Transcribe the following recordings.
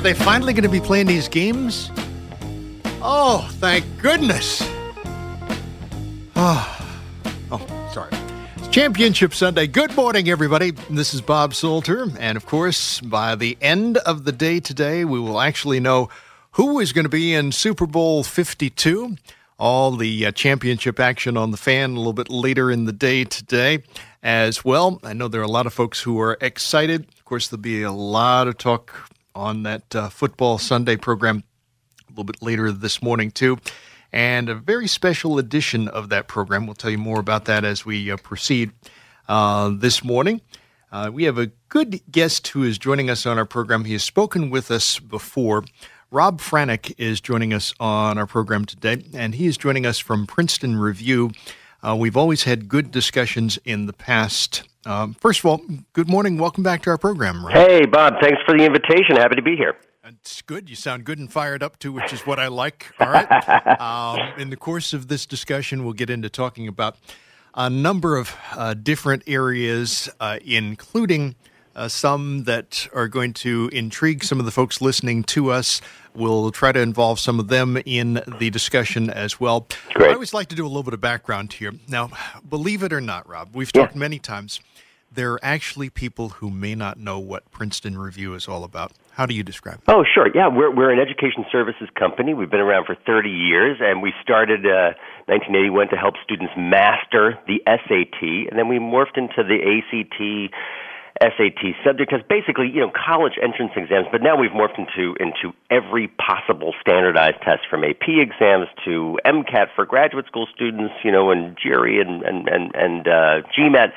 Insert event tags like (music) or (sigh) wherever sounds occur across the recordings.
Are they finally going to be playing these games? Oh, thank goodness! Oh, oh sorry. It's Championship Sunday. Good morning, everybody. This is Bob Salter. And of course, by the end of the day today, we will actually know who is going to be in Super Bowl 52 all the uh, championship action on the fan a little bit later in the day today as well. I know there are a lot of folks who are excited. Of course, there'll be a lot of talk on that uh, Football Sunday program a little bit later this morning, too. And a very special edition of that program. We'll tell you more about that as we uh, proceed uh, this morning. Uh, we have a good guest who is joining us on our program. He has spoken with us before. Rob Franek is joining us on our program today, and he is joining us from Princeton Review. Uh, we've always had good discussions in the past. Um, first of all, good morning. Welcome back to our program, Rob. Hey, Bob. Thanks for the invitation. Happy to be here. It's good. You sound good and fired up too, which is what I like. All right. (laughs) um, in the course of this discussion, we'll get into talking about a number of uh, different areas, uh, including uh, some that are going to intrigue some of the folks listening to us. We'll try to involve some of them in the discussion as well. Great. I always like to do a little bit of background here. Now, believe it or not, Rob, we've talked many times. There are actually people who may not know what Princeton Review is all about. How do you describe it? Oh, sure. Yeah, we're we're an education services company. We've been around for 30 years, and we started uh, 1981 to help students master the SAT, and then we morphed into the ACT. SAT subject as basically, you know, college entrance exams, but now we've morphed into into every possible standardized test from AP exams to MCAT for graduate school students, you know, and GRE and and and, and uh, GMAT.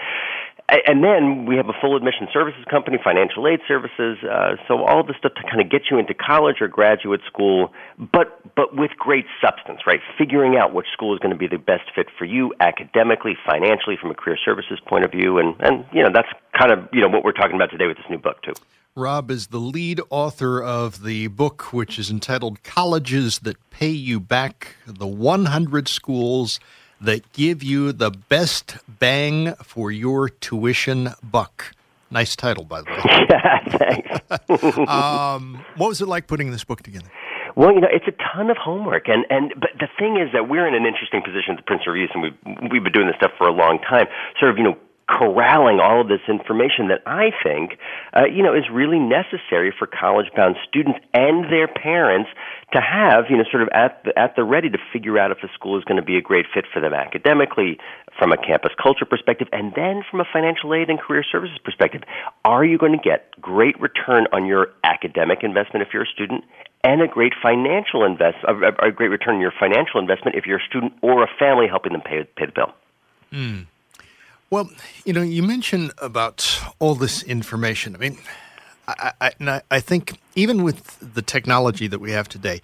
And then we have a full admission services company, financial aid services. Uh, so all this stuff to kind of get you into college or graduate school, but but with great substance, right? Figuring out which school is going to be the best fit for you academically, financially, from a career services point of view, and and you know that's kind of you know what we're talking about today with this new book too. Rob is the lead author of the book, which is entitled Colleges That Pay You Back The 100 Schools That Give You the Best Bang for Your Tuition Buck. Nice title, by the way. (laughs) yeah, thanks. (laughs) Um, what was it like putting this book together? Well, you know, it's a ton of homework, and and but the thing is that we're in an interesting position at the Prince Reviews, and we've we've been doing this stuff for a long time. Sort of, you know, corralling all of this information that I think, uh, you know, is really necessary for college-bound students and their parents to have, you know, sort of at the, at the ready to figure out if the school is going to be a great fit for them academically, from a campus culture perspective, and then from a financial aid and career services perspective. Are you going to get great return on your academic investment if you're a student, and a great financial invest, a, a great return on your financial investment if you're a student or a family helping them pay pay the bill? Well, you know, you mentioned about all this information. I mean, I, I, I think even with the technology that we have today,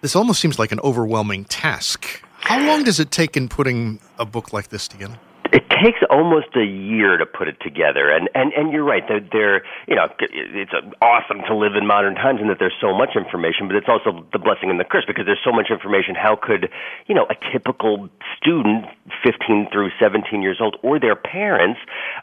this almost seems like an overwhelming task. How long does it take in putting a book like this together? Takes almost a year to put it together, and and and you're right. They're, they're you know it's awesome to live in modern times and that there's so much information, but it's also the blessing and the curse because there's so much information. How could you know a typical student, 15 through 17 years old, or their parents,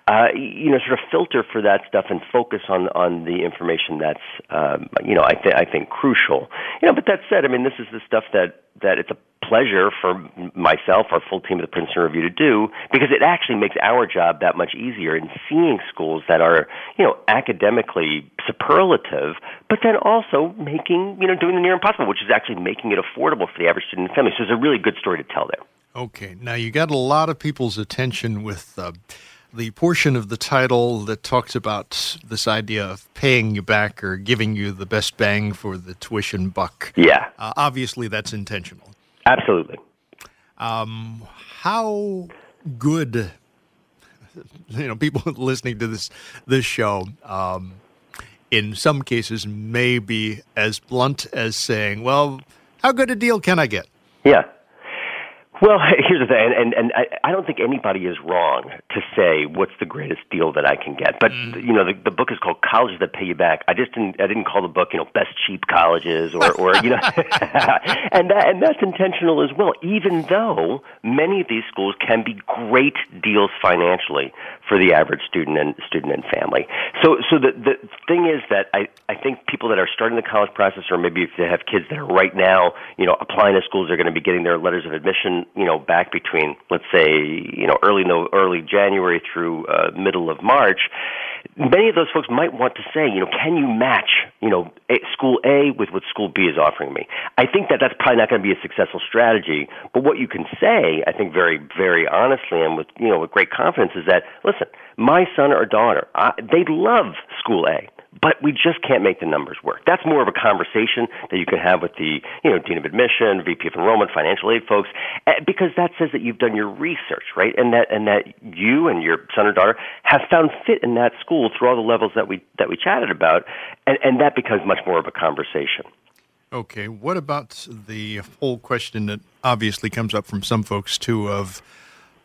uh, you know, sort of filter for that stuff and focus on on the information that's um, you know I th- I think crucial. You know, but that said, I mean this is the stuff that that it's a pleasure for myself, our full team of the Princeton Review to do, because it actually makes our job that much easier in seeing schools that are, you know, academically superlative, but then also making, you know, doing the near impossible, which is actually making it affordable for the average student and family. So it's a really good story to tell there. Okay, now you got a lot of people's attention with. Uh, the portion of the title that talks about this idea of paying you back or giving you the best bang for the tuition buck. Yeah. Uh, obviously, that's intentional. Absolutely. Um, how good, you know, people (laughs) listening to this this show, um, in some cases, may be as blunt as saying, "Well, how good a deal can I get?" Yeah. Well, (laughs) here's the thing, and, and I, I don't think anybody is wrong to say what's the greatest deal that I can get. But mm. you know, the, the book is called Colleges That Pay You Back. I just didn't I didn't call the book you know best cheap colleges or or you know, (laughs) (laughs) and that and that's intentional as well. Even though many of these schools can be great deals financially for the average student and student and family. So so the the thing is that I I think people that are starting the college process, or maybe if they have kids that are right now you know applying to schools, they're going to be getting their letters of admission you know, back between, let's say, you know, early no, early January through uh, middle of March, many of those folks might want to say, you know, can you match, you know, school A with what school B is offering me? I think that that's probably not going to be a successful strategy. But what you can say, I think, very, very honestly and with, you know, with great confidence, is that listen, my son or daughter, I, they love school A but we just can't make the numbers work. That's more of a conversation that you can have with the, you know, dean of admission, VP of enrollment, financial aid folks, eh, because that says that you've done your research, right? And that and that you and your son or daughter have found fit in that school through all the levels that we that we chatted about, and, and that becomes much more of a conversation. Okay, what about the whole question that obviously comes up from some folks too of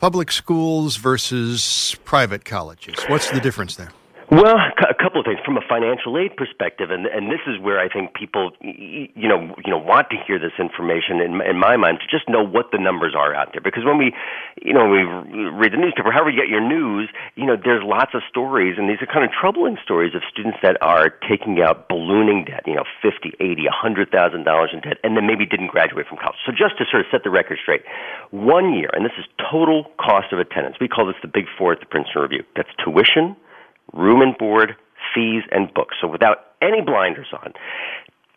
public schools versus private colleges? What's the difference there? Well, a couple of things from a financial aid perspective, and and this is where I think people, you know, you know, want to hear this information. In, in my mind, to just know what the numbers are out there, because when we, you know, we read the newspaper, however you get your news, you know, there's lots of stories, and these are kind of troubling stories of students that are taking out ballooning debt, you know, fifty, eighty, a hundred thousand dollars in debt, and then maybe didn't graduate from college. So just to sort of set the record straight, one year, and this is total cost of attendance. We call this the Big Four at the Princeton Review. That's tuition room and board, fees, and books. So without any blinders on,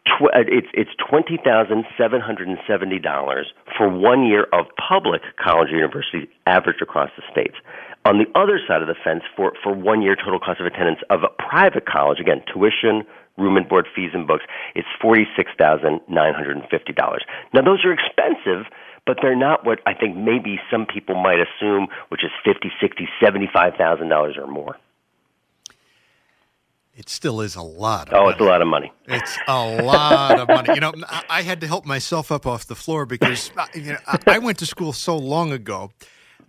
tw- uh, it's it's twenty thousand seven hundred and seventy dollars for one year of public college or university averaged across the states. On the other side of the fence, for for one year total cost of attendance of a private college, again tuition, room and board, fees, and books, it's forty six thousand nine hundred and fifty dollars. Now those are expensive but they're not what I think maybe some people might assume, which is fifty, sixty, seventy-five thousand dollars or more. It still is a lot. oh, money. it's a lot of money. It's a lot of money. You know, I had to help myself up off the floor because uh, you know I went to school so long ago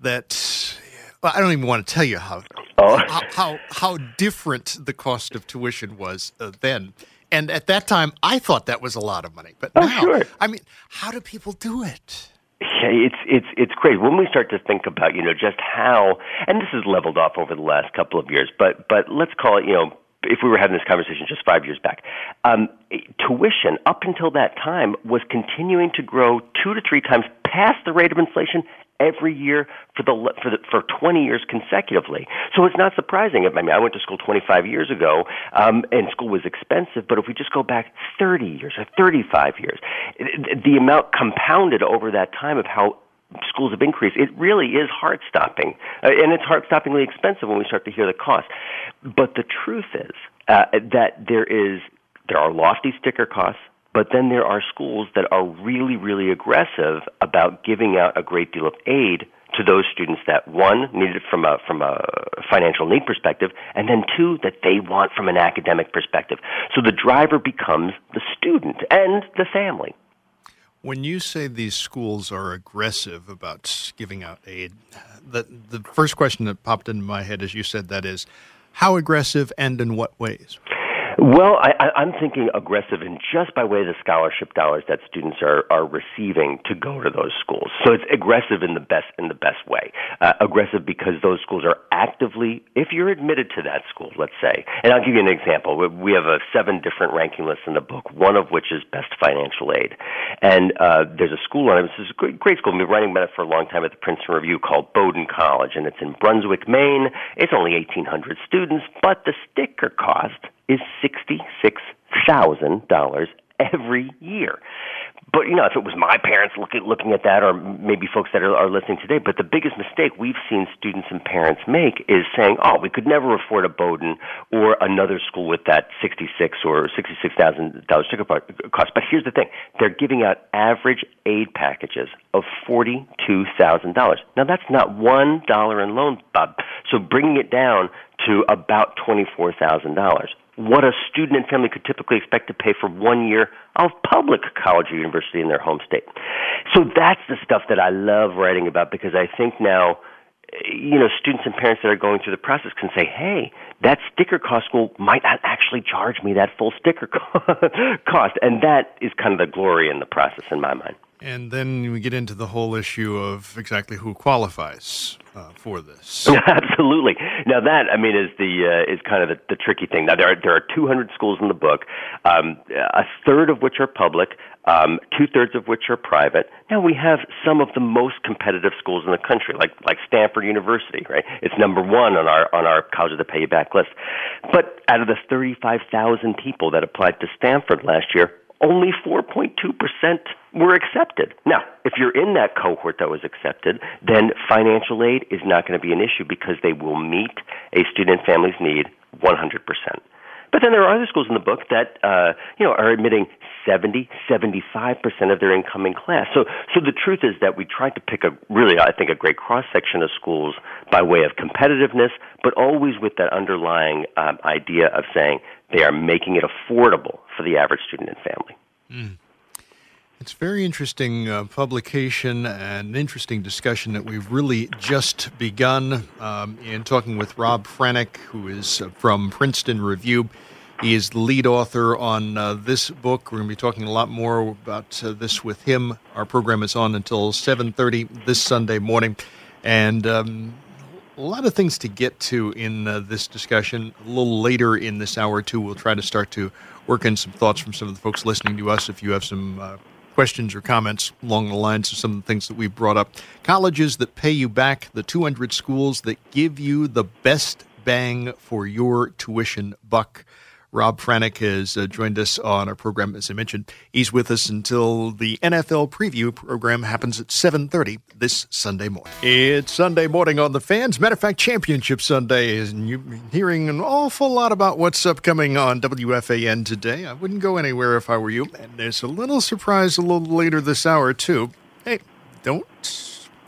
that well, I don't even want to tell you how oh. how, how, how different the cost of tuition was uh, then. And at that time, I thought that was a lot of money. But oh, now, sure. I mean, how do people do it? Yeah, it's it's it's crazy when we start to think about you know just how, and this has leveled off over the last couple of years. But but let's call it you know if we were having this conversation just five years back, um, tuition up until that time was continuing to grow two to three times past the rate of inflation every year for the for the for 20 years consecutively. So it's not surprising. I mean, I went to school 25 years ago, um, and school was expensive. But if we just go back 30 years or 35 years, the amount compounded over that time of how schools have increased, it really is heart stopping. Uh, and it's heart stoppingly expensive when we start to hear the cost. But the truth is uh, that there is there are lofty sticker costs, but then there are schools that are really, really aggressive about giving out a great deal of aid to those students that one need it from a from a financial need perspective, and then two that they want from an academic perspective. So the driver becomes the student and the family. When you say these schools are aggressive about giving out aid, the the first question that popped into my head as you said that is, how aggressive and in what ways? Well, I, I'm thinking aggressive, and just by way of the scholarship dollars that students are are receiving to go to those schools. So it's aggressive in the best in the best way. Uh, aggressive because those schools are actively, if you're admitted to that school, let's say, and I'll give you an example. We have a seven different ranking lists in the book, one of which is best financial aid, and uh, there's a school on it. This is a great, great school. I've been writing about it for a long time at the Princeton Review called Bowdoin College, and it's in Brunswick, Maine. It's only 1,800 students, but the sticker cost is $66,000 every year. But you know, if it was my parents looking looking at that, or maybe folks that are, are listening today, but the biggest mistake we've seen students and parents make is saying, "Oh, we could never afford a Bowdoin or another school with that sixty-six or sixty-six thousand dollars ticket cost." But here's the thing: they're giving out average aid packages of forty-two thousand dollars. Now, that's not one dollar in loans, Bob. So bringing it down to about twenty-four thousand dollars what a student and family could typically expect to pay for one year of public college or university in their home state. So that's the stuff that I love writing about because I think now, you know, students and parents that are going through the process can say, hey, that sticker cost school might not actually charge me that full sticker (laughs) cost. And that is kind of the glory in the process in my mind. And then we get into the whole issue of exactly who qualifies uh, for this. (laughs) Absolutely. Now that I mean is the uh, is kind of the, the tricky thing. Now there are there are 200 schools in the book, um, a third of which are public, um, two thirds of which are private. Now we have some of the most competitive schools in the country, like like Stanford University, right? It's number one on our on our colleges that pay you back list. But out of the 35,000 people that applied to Stanford last year, only 4.2% were accepted. Now, if you're in that cohort that was accepted, then financial aid is not going to be an issue because they will meet a student family's need 100%. But then there are other schools in the book that uh, you know are admitting 70, 75 percent of their incoming class. So, so the truth is that we tried to pick a really, I think, a great cross section of schools by way of competitiveness, but always with that underlying um, idea of saying they are making it affordable for the average student and family. Mm. It's very interesting uh, publication and an interesting discussion that we've really just begun um, in talking with Rob Franek, who is uh, from Princeton Review. He is the lead author on uh, this book. We're going to be talking a lot more about uh, this with him. Our program is on until 7.30 this Sunday morning. And um, a lot of things to get to in uh, this discussion. A little later in this hour, too, we'll try to start to work in some thoughts from some of the folks listening to us. If you have some uh, questions or comments along the lines of some of the things that we've brought up, colleges that pay you back, the 200 schools that give you the best bang for your tuition buck. Rob Franek has uh, joined us on our program. As I mentioned, he's with us until the NFL preview program happens at 7.30 this Sunday morning. It's Sunday morning on the fans. Matter of fact, Championship Sunday, and you're hearing an awful lot about what's upcoming on WFAN today. I wouldn't go anywhere if I were you. And there's a little surprise a little later this hour, too. Hey, don't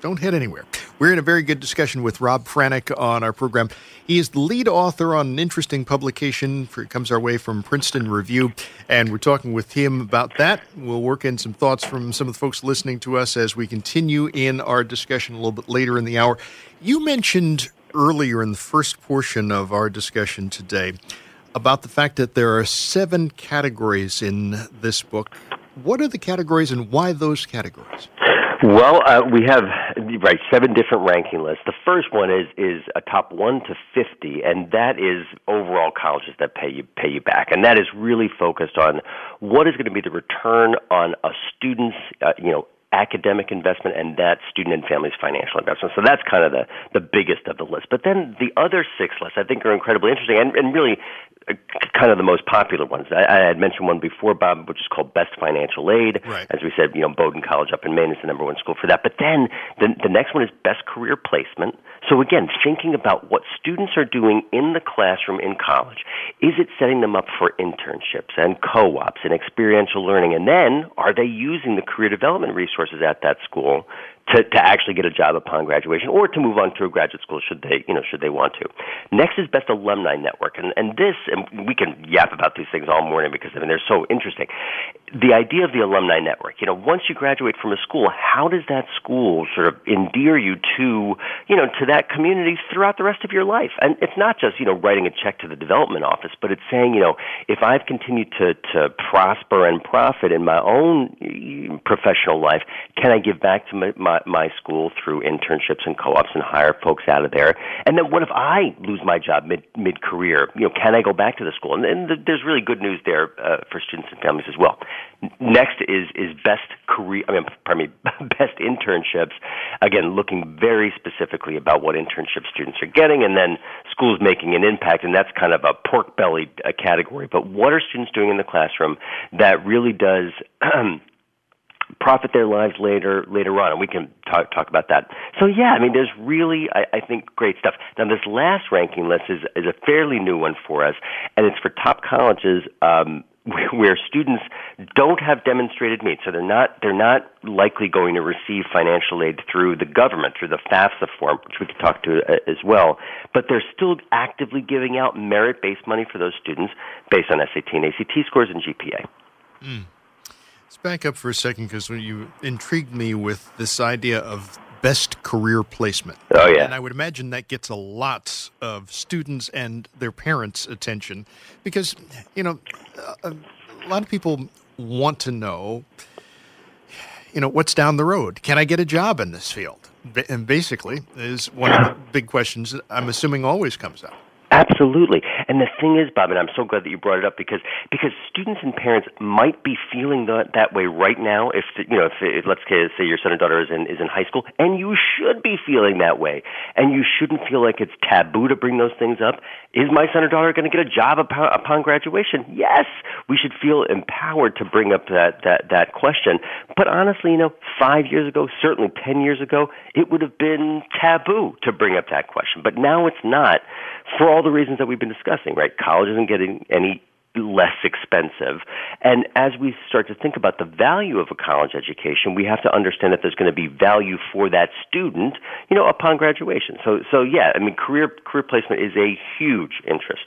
don't head anywhere. We're in a very good discussion with Rob Franek on our program. He is the lead author on an interesting publication. For, it comes our way from Princeton Review, and we're talking with him about that. We'll work in some thoughts from some of the folks listening to us as we continue in our discussion a little bit later in the hour. You mentioned earlier in the first portion of our discussion today about the fact that there are seven categories in this book. What are the categories and why those categories? Well, uh, we have right seven different ranking lists. The first one is is a top one to fifty, and that is overall colleges that pay you pay you back, and that is really focused on what is going to be the return on a student's uh, you know academic investment and that student and family's financial investment. So that's kind of the, the biggest of the list. But then the other six lists I think are incredibly interesting and, and really kind of the most popular ones. I, I had mentioned one before, Bob, which is called Best Financial Aid. Right. As we said, you know, Bowdoin College up in Maine is the number one school for that. But then the, the next one is Best Career Placement. So again, thinking about what students are doing in the classroom in college. Is it setting them up for internships and co-ops and experiential learning? And then are they using the career development resources at that school to, to actually get a job upon graduation or to move on through graduate school should they you know should they want to. Next is Best Alumni Network, and and this and we can yap about these things all morning because I mean they're so interesting. The idea of the alumni network, you know, once you graduate from a school, how does that school sort of endear you to you know to that community throughout the rest of your life? And it's not just you know writing a check to the development office, but it's saying you know if I've continued to to prosper and profit in my own mm, professional life, can I give back to my, my, my school through internships and co-ops and hire folks out of there? And then what if I lose my job mid mid career? You know, can I go back to the school? And, and there's really good news there uh, for students and families as well. Next is is best career. I mean, pardon me, (laughs) best internships. Again, looking very specifically about what internship students are getting, and then schools making an impact. And that's kind of a pork belly uh, category. But what are students doing in the classroom that really does (clears throat) profit their lives later later on, and we can talk talk about that. So yeah, I mean, there's really I, I think great stuff. Now this last ranking list is is a fairly new one for us, and it's for top colleges. Um, (laughs) where students don't have demonstrated needs, so they're not they're not likely going to receive financial aid through the government through the FAFSA form, which we could talk to uh, as well. But they're still actively giving out merit-based money for those students based on SAT and ACT scores and GPA. Mm. Let's back up for a second because you intrigued me with this idea of best career placement. Oh, yeah. And I would imagine that gets a lot of students and their parents' attention because, you know, a, a lot of people want to know, you know, what's down the road? Can I get a job in this field? And basically, is one of the big questions that I'm assuming always comes up. Absolutely. And the thing is, Bob, and I'm so glad that you brought it up because because students and parents might be feeling that that way right now. If you know, if, if let's say your son or daughter is in is in high school, and you should be feeling that way, and you shouldn't feel like it's taboo to bring those things up. Is my son or daughter going to get a job upon, upon graduation? Yes, we should feel empowered to bring up that that that question. But honestly, you know, five years ago, certainly ten years ago, it would have been taboo to bring up that question. But now it's not for all the reasons that we've been discussing, right? College isn't getting any less expensive. And as we start to think about the value of a college education, we have to understand that there's going to be value for that student, you know, upon graduation. So, so yeah, I mean, career career placement is a huge interest.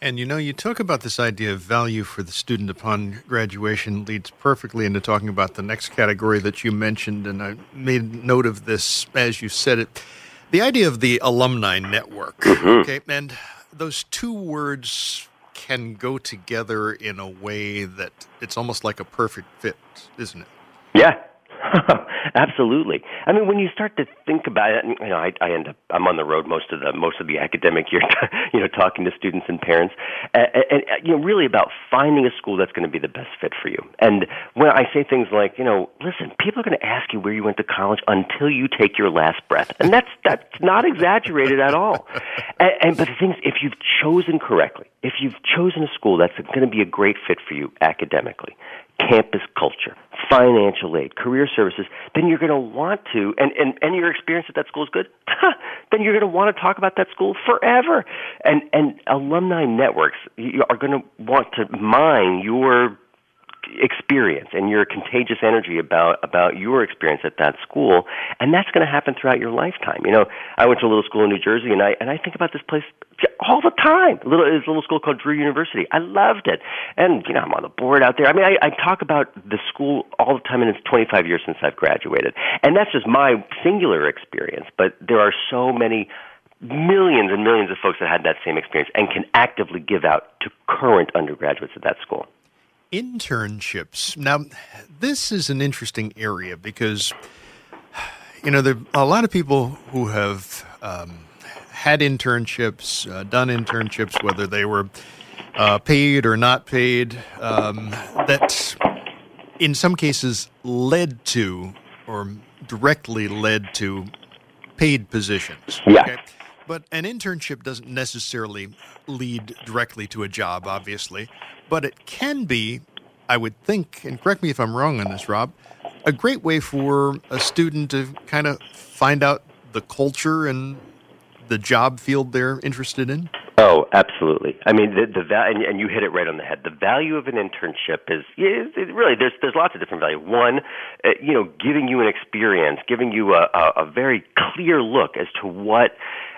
And you know, you talk about this idea of value for the student upon graduation leads perfectly into talking about the next category that you mentioned, and I made note of this as you said it the idea of the alumni network, mm-hmm. okay, and those two words can go together in a way that it's almost like a perfect fit, isn't it? Yeah, (laughs) Absolutely. I mean, when you start to think about it, you know, I, I end up I'm on the road most of the most of the academic year, (laughs) you know, talking to students and parents, and, and you know, really about finding a school that's going to be the best fit for you. And when I say things like, you know, listen, people are going to ask you where you went to college until you take your last breath, and that's that's not exaggerated at all. (laughs) And, and but the thing is, if you've chosen correctly, if you've chosen a school that's going to be a great fit for you academically, campus culture, financial aid, career services, then you're going to want to, and, and, and your experience at that school is good, (laughs) then you're going to want to talk about that school forever. And, and alumni networks are going to want to mine your experience and your contagious energy about about your experience at that school and that's going to happen throughout your lifetime. You know i went to a little school in new jersey and i and i think about this place all the time. A little this little school called drew university. I loved it. And you know i'm on the board out there. I mean i, I talk about the school all the time and it's 25 years since i've graduated. And that's just my singular experience but there are so many millions and millions of folks that had that same experience and can actively give out to current undergraduates at that school internships. Now, this is an interesting area because, you know, there are a lot of people who have um, had internships, uh, done internships, whether they were uh, paid or not paid, um, that in some cases led to or directly led to paid positions. Yeah. Okay? But an internship doesn't necessarily lead directly to a job, obviously, but it can be, I would think, and correct me if I'm wrong on this, Rob, a great way for a student to kind of find out the culture and the job field they're interested in. Oh, absolutely. I mean, the, the and, and you hit it right on the head. The value of an internship is, is, is really there's there's lots of different value. One, uh, you know, giving you an experience, giving you a, a, a very clear look as to what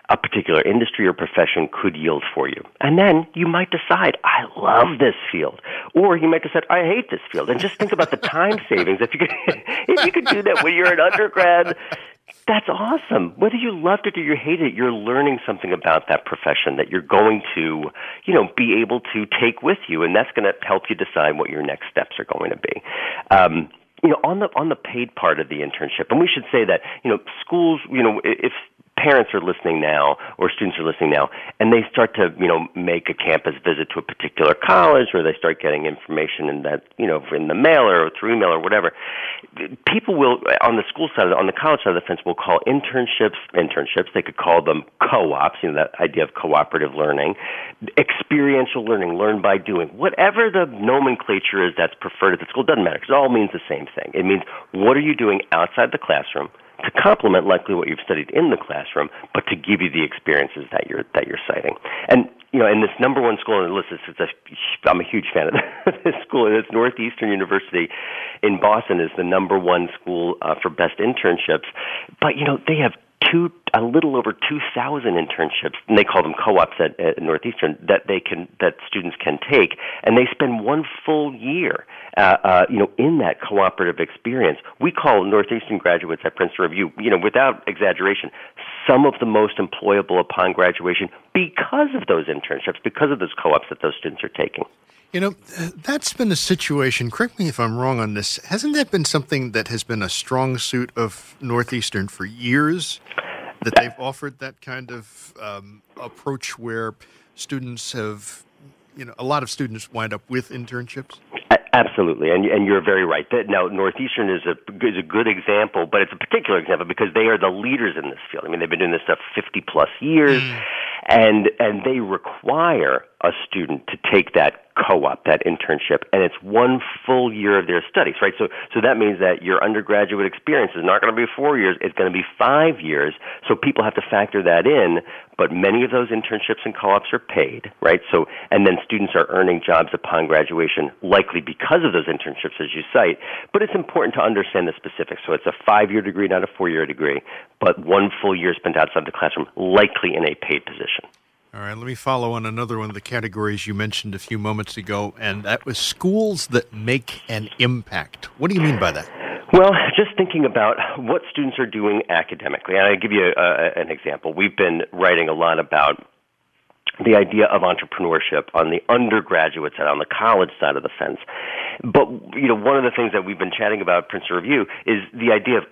a particular industry or profession could yield for you. And then you might decide, I love this field. Or you might decide, I hate this field. And just think about the time (laughs) savings. If you could, (laughs) if you could do that when you're an undergrad, that's awesome. Whether you loved it or you hated it, you're learning something about that profession that you're going to, you know, be able to take with you, and that's going to help you decide what your next steps are going to be. Um, you know, on the on the paid part of the internship, and we should say that you know schools, you know, if parents are listening now or students are listening now and they start to you know make a campus visit to a particular college or they start getting information in that you know in the mail or through email or whatever people will on the school side on the college side of the fence will call internships internships they could call them co-ops you know that idea of cooperative learning experiential learning learn by doing whatever the nomenclature is that's preferred at the school doesn't matter because it all means the same thing. It means what are you doing outside the classroom to complement likely what you've studied in the classroom, but to give you the experiences that you're that you're citing. And you know, in this number one school on the list, it's a, I'm a huge fan of (laughs) this school. It's Northeastern University in Boston is the number one school uh, for best internships. But you know, they have two a little over 2,000 internships, and they call them co-ops at, at Northeastern that they can that students can take, and they spend one full year, uh, uh, you know, in that cooperative experience. We call Northeastern graduates at Princeton Review, you know, without exaggeration, some of the most employable upon graduation because of those internships, because of those co-ops that those students are taking. You know, that's been a situation, correct me if I'm wrong on this, hasn't that been something that has been a strong suit of Northeastern for years? That they've offered that kind of um, approach where students have, you know, a lot of students wind up with internships? Absolutely, and and you're very right. That now Northeastern is a is a good example, but it's a particular example because they are the leaders in this field. I mean, they've been doing this stuff 50 plus years, mm. and and they require a student to take that co-op, that internship, and it's one full year of their studies, right? So, so that means that your undergraduate experience is not going to be four years; it's going to be five years. So people have to factor that in. But many of those internships and co-ops are paid, right? So, and then students are earning jobs upon graduation, likely because of those internships, as you cite. But it's important to understand the specifics. So, it's a five-year degree, not a four-year degree, but one full year spent outside the classroom, likely in a paid position. All right, let me follow on another one of the categories you mentioned a few moments ago, and that was schools that make an impact. What do you mean by that? Well, just thinking about what students are doing academically, and I'll give you a, an example. We've been writing a lot about the idea of entrepreneurship on the undergraduate side, on the college side of the fence. But you know, one of the things that we've been chatting about Princeton Review is the idea of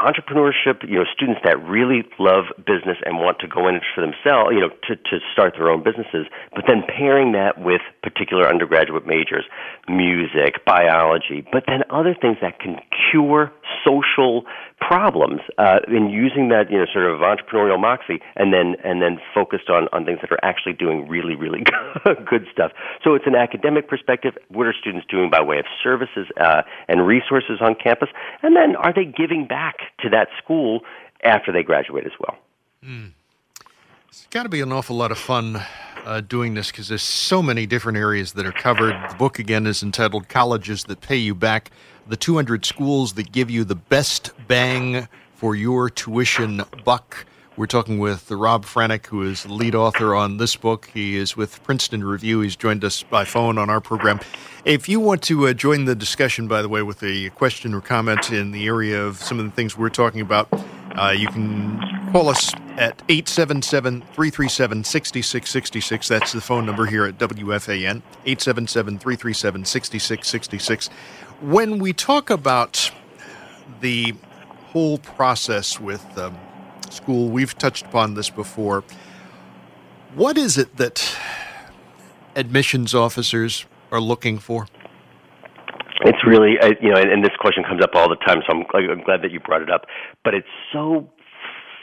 entrepreneurship, you know, students that really love business and want to go in for themselves, you know, to, to start their own businesses, but then pairing that with particular undergraduate majors, music, biology, but then other things that can cure social problems uh, in using that you know sort of entrepreneurial moxie and then and then focused on on things that are actually doing really really (laughs) good stuff. So it's an academic perspective. What are students doing by way of services uh, and resources on campus? And then are they giving back to that school after they graduate as well mm. it's got to be an awful lot of fun uh, doing this because there's so many different areas that are covered. The book again is entitled "Colleges That Pay You Back: The 200 Schools That Give You the Best Bang for Your Tuition Buck." We're talking with Rob Franek, who is lead author on this book. He is with Princeton Review. He's joined us by phone on our program. If you want to uh, join the discussion, by the way, with a question or comment in the area of some of the things we're talking about, uh, you can call us at 877 337 6666. That's the phone number here at WFAN, 877 337 6666. When we talk about the whole process with um, school, we've touched upon this before. What is it that admissions officers are looking for? It's really, uh, you know, and, and, this question comes up all the time, so I'm, I'm glad that you brought it up. But it's so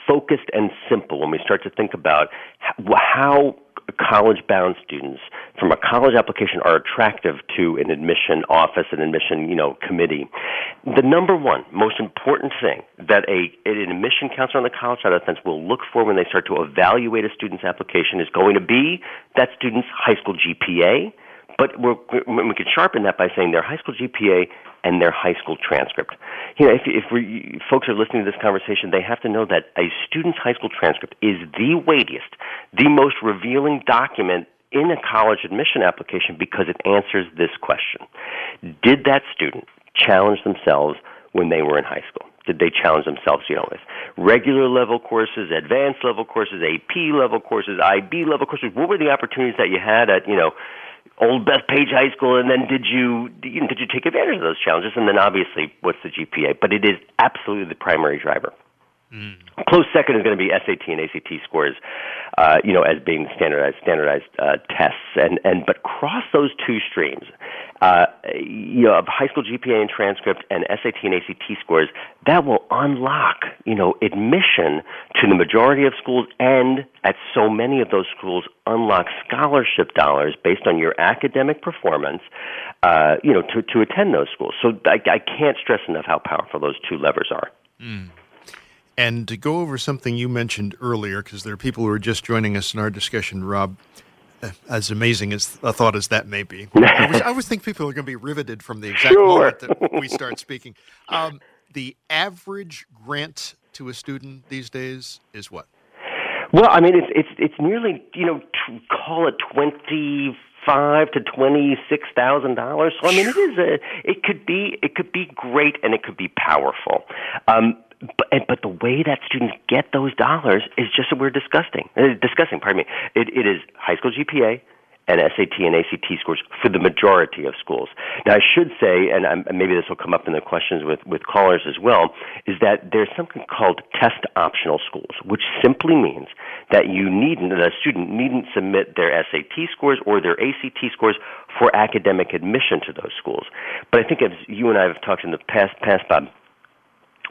focused and simple when we start to think about how college bound students from a college application are attractive to an admission office, an admission, you know, committee. The number one most important thing that a an admission counselor on the college side of the fence will look for when they start to evaluate a student's application is going to be that student's high school GPA. But we're, we can sharpen that by saying their high school GPA and their high school transcript. You know, if, if we, folks are listening to this conversation, they have to know that a student's high school transcript is the weightiest, the most revealing document in a college admission application because it answers this question. Did that student challenge themselves when they were in high school? Did they challenge themselves, you know, with regular level courses, advanced level courses, AP level courses, IB level courses? What were the opportunities that you had at, you know, old Bethpage High School, and then did you, you did you take advantage of those challenges? And then obviously, what's the GPA? But it is absolutely the primary driver. Mm. Close second is going to be SAT and ACT scores, uh, you know, as being standardized standardized uh, tests, and and but cross those two streams, uh, you know, of high school GPA and transcript and SAT and ACT scores, that will unlock, you know, admission to the majority of schools, and at so many of those schools, unlock scholarship dollars based on your academic performance, uh, you know, to to attend those schools. So I, I can't stress enough how powerful those two levers are. Mm. And to go over something you mentioned earlier, because there are people who are just joining us in our discussion, Rob, uh, as amazing as a thought as that may be, (laughs) I, was, I always think people are going to be riveted from the exact sure. moment that (laughs) we start speaking. Um, the average grant to a student these days is what? Well, I mean, it's it's it's nearly you know t- call it twenty five to twenty six thousand dollars. So I mean, it is a it could be it could be great and it could be powerful. Um, but, but the way that students get those dollars is just what we're discussing. Uh, discussing, pardon me. It, it is high school GPA and SAT and ACT scores for the majority of schools. Now, I should say, and I'm, maybe this will come up in the questions with, with callers as well, is that there's something called test optional schools, which simply means that you needn't, that a student needn't submit their SAT scores or their ACT scores for academic admission to those schools. But I think as you and I have talked in the past, past Bob,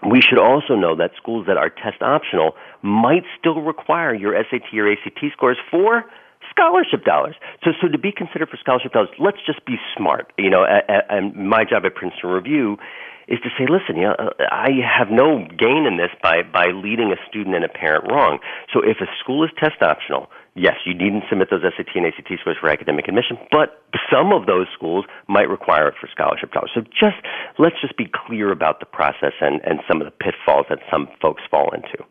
we should also know that schools that are test optional might still require your SAT or ACT scores for scholarship dollars. So, so to be considered for scholarship dollars, let's just be smart. You know, and my job at Princeton Review is to say, listen, you know, uh, I have no gain in this by by leading a student and a parent wrong. So, if a school is test optional, yes, you needn't submit those SAT and ACT scores for academic admission, but some of those schools might require it for scholarship dollars. So just let's just be clear about the process and, and some of the pitfalls that some folks fall into.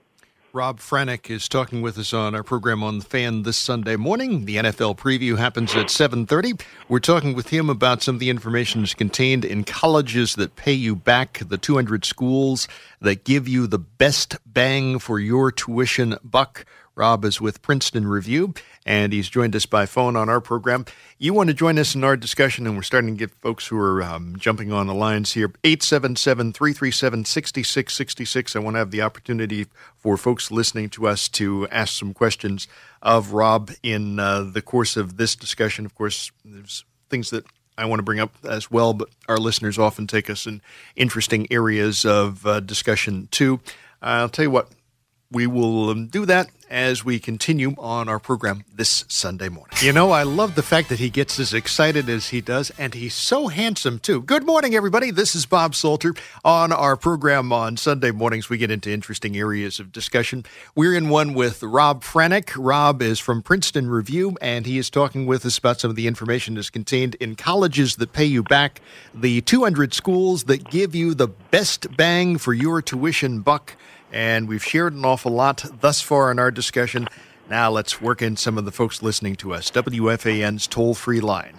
Rob Franek is talking with us on our program on the Fan this Sunday morning. The NFL preview happens at 7:30. We're talking with him about some of the information that's contained in colleges that pay you back, the 200 schools that give you the best bang for your tuition buck. Rob is with Princeton Review, and he's joined us by phone on our program. You want to join us in our discussion, and we're starting to get folks who are um, jumping on the lines here. 877 337 6666. I want to have the opportunity for folks listening to us to ask some questions of Rob in uh, the course of this discussion. Of course, there's things that I want to bring up as well, but our listeners often take us in interesting areas of uh, discussion too. I'll tell you what, we will um, do that as we continue on our program this Sunday morning. You know, I love the fact that he gets as excited as he does, and he's so handsome too. Good morning, everybody. This is Bob Salter. On our program on Sunday mornings, we get into interesting areas of discussion. We're in one with Rob Franek. Rob is from Princeton Review, and he is talking with us about some of the information that's contained in colleges that pay you back, the 200 schools that give you the best bang for your tuition buck and we've shared an awful lot thus far in our discussion. Now let's work in some of the folks listening to us. WFAN's toll free line.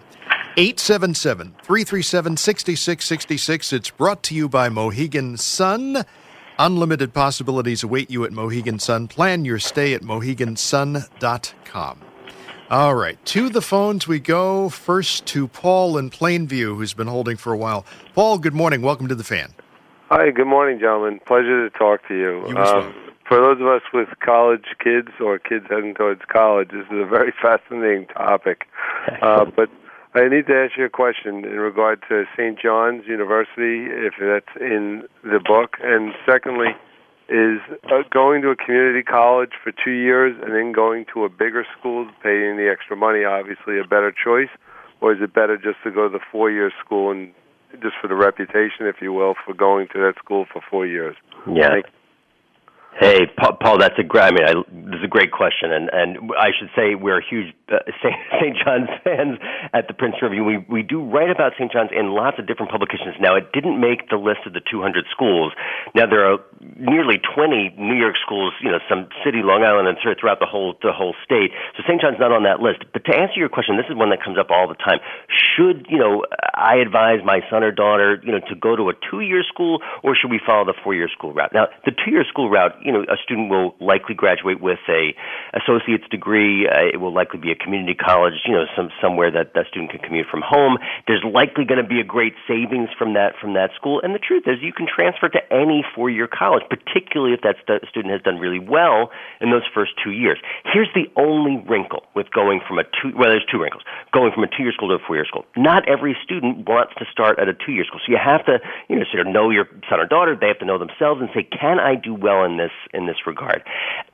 877 337 6666. It's brought to you by Mohegan Sun. Unlimited possibilities await you at Mohegan Sun. Plan your stay at mohegansun.com. All right, to the phones we go. First to Paul in Plainview, who's been holding for a while. Paul, good morning. Welcome to the fan. Hi, good morning, gentlemen. Pleasure to talk to you. you um, for those of us with college kids or kids heading towards college, this is a very (laughs) fascinating topic. (laughs) Uh, but I need to ask you a question in regard to St. John's University, if that's in the book. And secondly, is uh, going to a community college for two years and then going to a bigger school, paying the extra money, obviously a better choice, or is it better just to go to the four-year school and just for the reputation, if you will, for going to that school for four years? Yeah. Thank Hey, Paul, that's a great. I mean, I, this is a great question, and and I should say we're huge uh, (laughs) St. John's fans at the Princeton Review. We we do write about St. John's in lots of different publications. Now, it didn't make the list of the 200 schools. Now there are nearly 20 New York schools, you know, some city, Long Island, and throughout the whole the whole state. So St. John's not on that list. But to answer your question, this is one that comes up all the time. Should you know I advise my son or daughter, you know, to go to a two-year school, or should we follow the four-year school route? Now, the two-year school route you know, a student will likely graduate with a associate's degree. Uh, it will likely be a community college, you know, some somewhere that that student can commute from home. There's likely going to be a great savings from that from that school. And the truth is, you can transfer to any four-year college, particularly if that st- student has done really well in those first two years. Here's the only wrinkle with going from a two well, there's two wrinkles. Going from a two-year school to a four-year school. Not every student wants to start at a two-year school, so you have to, you know, sort of know your son or daughter. They have to know themselves and say, can I do well in this in this regard.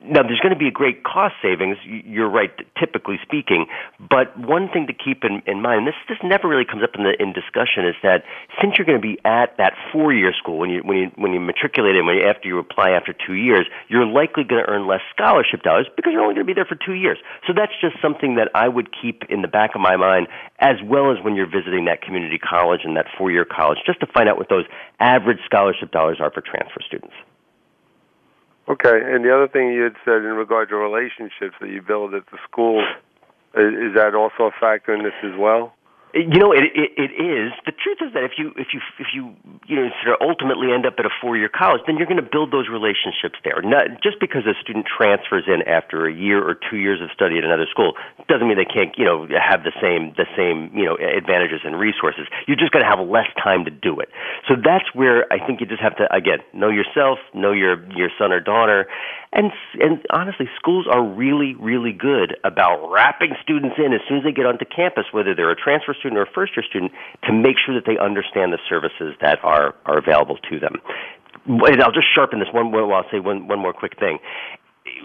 Now, there's going to be a great cost savings. You're right, typically speaking. But one thing to keep in, in mind, this this never really comes up in the in discussion, is that since you're going to be at that four year school when you when you when you matriculate and when you, after you apply after two years, you're likely going to earn less scholarship dollars because you're only going to be there for two years. So that's just something that I would keep in the back of my mind, as well as when you're visiting that community college and that four year college, just to find out what those average scholarship dollars are for transfer students. Okay, and the other thing you had said in regard to relationships that you build at the school, is that also a factor in this as well? You know, it, it it is. The truth is that if you if you if you you know sort of ultimately end up at a four year college, then you're going to build those relationships there. Not just because a student transfers in after a year or two years of study at another school doesn't mean they can't you know have the same the same you know advantages and resources. You're just going to have less time to do it. So that's where I think you just have to again know yourself, know your your son or daughter, and and honestly, schools are really really good about wrapping students in as soon as they get onto campus, whether they're a transfer student or a first year student to make sure that they understand the services that are, are available to them. And I'll just sharpen this one I'll say one, one more quick thing.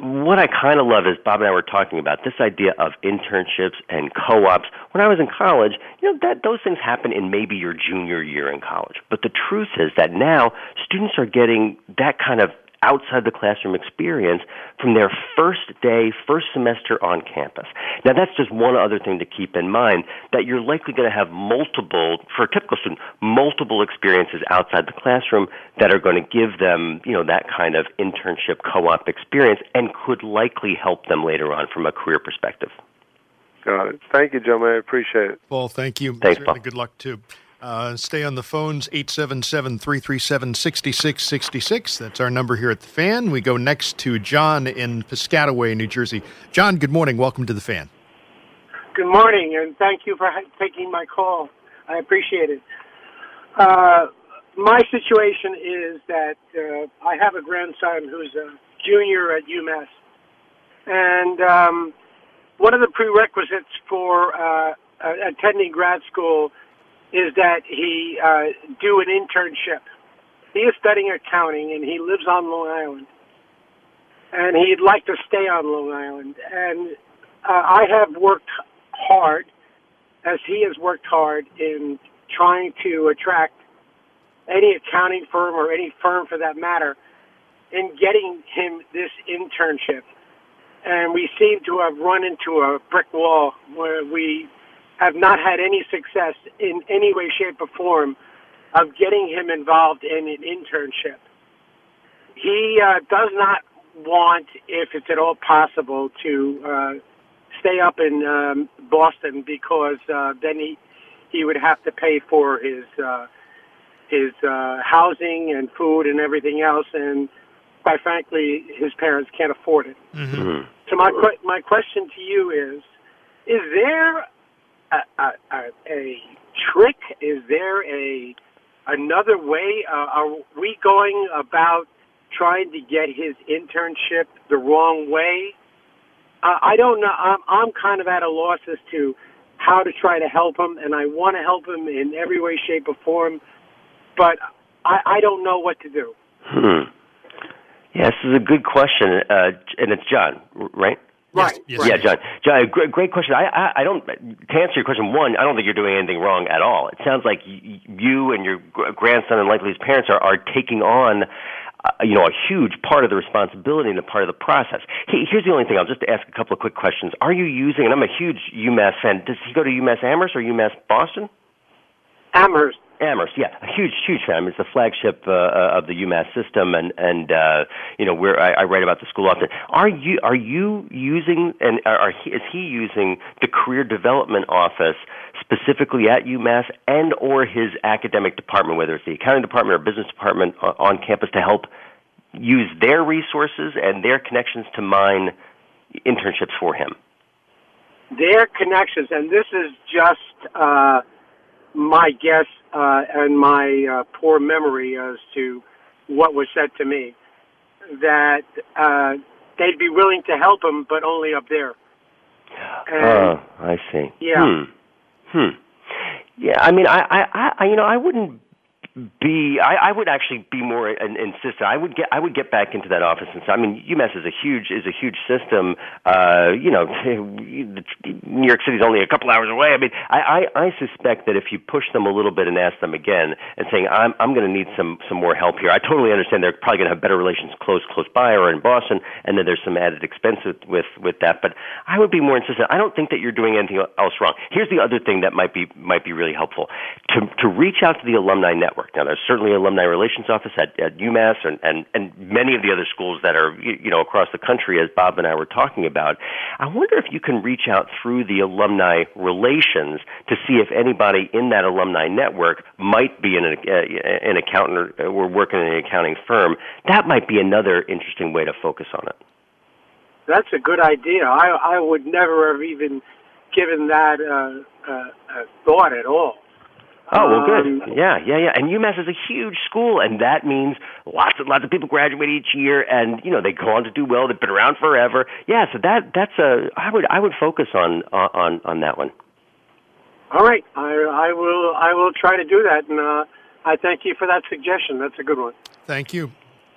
What I kind of love is Bob and I were talking about this idea of internships and co-ops. When I was in college, you know that those things happen in maybe your junior year in college. But the truth is that now students are getting that kind of outside the classroom experience from their first day, first semester on campus. Now, that's just one other thing to keep in mind that you're likely going to have multiple, for a typical student, multiple experiences outside the classroom that are going to give them, you know, that kind of internship co-op experience and could likely help them later on from a career perspective. Got it. Thank you, gentlemen. I appreciate it. Paul, thank you. Thanks, Certainly Paul. Good luck, too. Uh, stay on the phones, 877 337 6666. That's our number here at the fan. We go next to John in Piscataway, New Jersey. John, good morning. Welcome to the fan. Good morning, and thank you for taking my call. I appreciate it. Uh, my situation is that uh, I have a grandson who's a junior at UMass, and um, one of the prerequisites for uh, attending grad school is that he uh, do an internship. He is studying accounting, and he lives on Long Island, and he'd like to stay on Long Island. And uh, I have worked hard, as he has worked hard in trying to attract any accounting firm or any firm for that matter in getting him this internship. And we seem to have run into a brick wall where we have not had any success in any way, shape, or form of getting him involved in an internship. He uh, does not want, if it's at all possible, to uh, stay up in um, Boston because uh, then he he would have to pay for his uh, his uh, housing and food and everything else, and quite frankly, his parents can't afford it. Mm-hmm. So my que- my question to you is: Is there a, a, a, trick? Is there a another way? Uh, are we going about trying to get his internship the wrong way? Uh, I don't know. I'm, I'm kind of at a loss as to how to try to help him, and I want to help him in every way, shape, or form, but I, I don't know what to do. Hmm. Yes, this is a good question, uh, and it's John, right? Right. Yes, right. Yeah, John. John, great, great question. I, I, I don't. To answer your question, one, I don't think you're doing anything wrong at all. It sounds like y- you and your gr- grandson and likely his parents are are taking on. Uh, you know, a huge part of the responsibility and a part of the process. He, here's the only thing. I'll just ask a couple of quick questions. Are you using? And I'm a huge UMass fan. Does he go to UMass Amherst or UMass Boston? Amherst. Amherst, yeah, a huge, huge fan. It's the flagship uh, uh, of the UMass system, and and uh, you know where I, I write about the school often. Are you are you using and are, he, is he using the career development office specifically at UMass and or his academic department, whether it's the accounting department or business department on, on campus, to help use their resources and their connections to mine internships for him? Their connections, and this is just uh, my guess uh, and my uh, poor memory as to what was said to me, that uh, they'd be willing to help him, but only up there. And, Oh, I see. Yeah. Hmm. Hmm. Yeah, I mean, I, I, I, you know, I wouldn't be. I, I would actually be more in, insistent. I would get. I would get back into that office and. I mean, UMass is a huge is a huge system. Uh, you know, (laughs) New York City's only a couple hours away. I mean, I, I, I suspect that if you push them a little bit and ask them again and saying, I'm, I'm going to need some, some more help here. I totally understand they're probably going to have better relations close, close by or in Boston, and then there's some added expense with, with, with that. But I would be more insistent. I don't think that you're doing anything else wrong. Here's the other thing that might be, might be really helpful to, to reach out to the alumni network. Now, there's certainly an alumni relations office at, at UMass and, and, and many of the other schools that are, you, know, across the country, as Bob and I were talking about. I wonder if you can reach out through the alumni relations to see if anybody in that alumni network might be an, uh, an accountant or, or working in an accounting firm. That might be another interesting way to focus on it. That's a good idea. I I would never have even given that uh, uh, uh, thought at all. Oh well, good. Um, Yeah, yeah, yeah. And UMass is a huge school, and that means lots and lots of people graduate each year, and you know they go on to do well. They've been around forever. Yeah, so that that's a I would I would focus on on on that one. All right, I I will I will try to do that, and uh, I thank you for that suggestion. That's a good one. Thank you.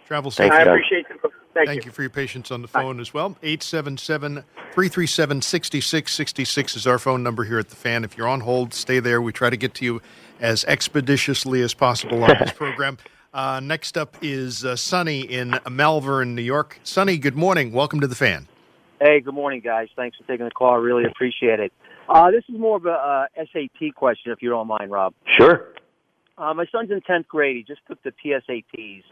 Travel safe. I appreciate it. Thank, Thank you. you for your patience on the phone as well. 877 337 6666 is our phone number here at the fan. If you're on hold, stay there. We try to get to you as expeditiously as possible on this (laughs) program. Uh, next up is uh, Sonny in Malverne, New York. Sonny, good morning. Welcome to the fan. Hey, good morning, guys. Thanks for taking the call. I really appreciate it. Uh, this is more of a uh, SAT question, if you don't mind, Rob. Sure. Uh, my son's in 10th grade. He just took the PSATs,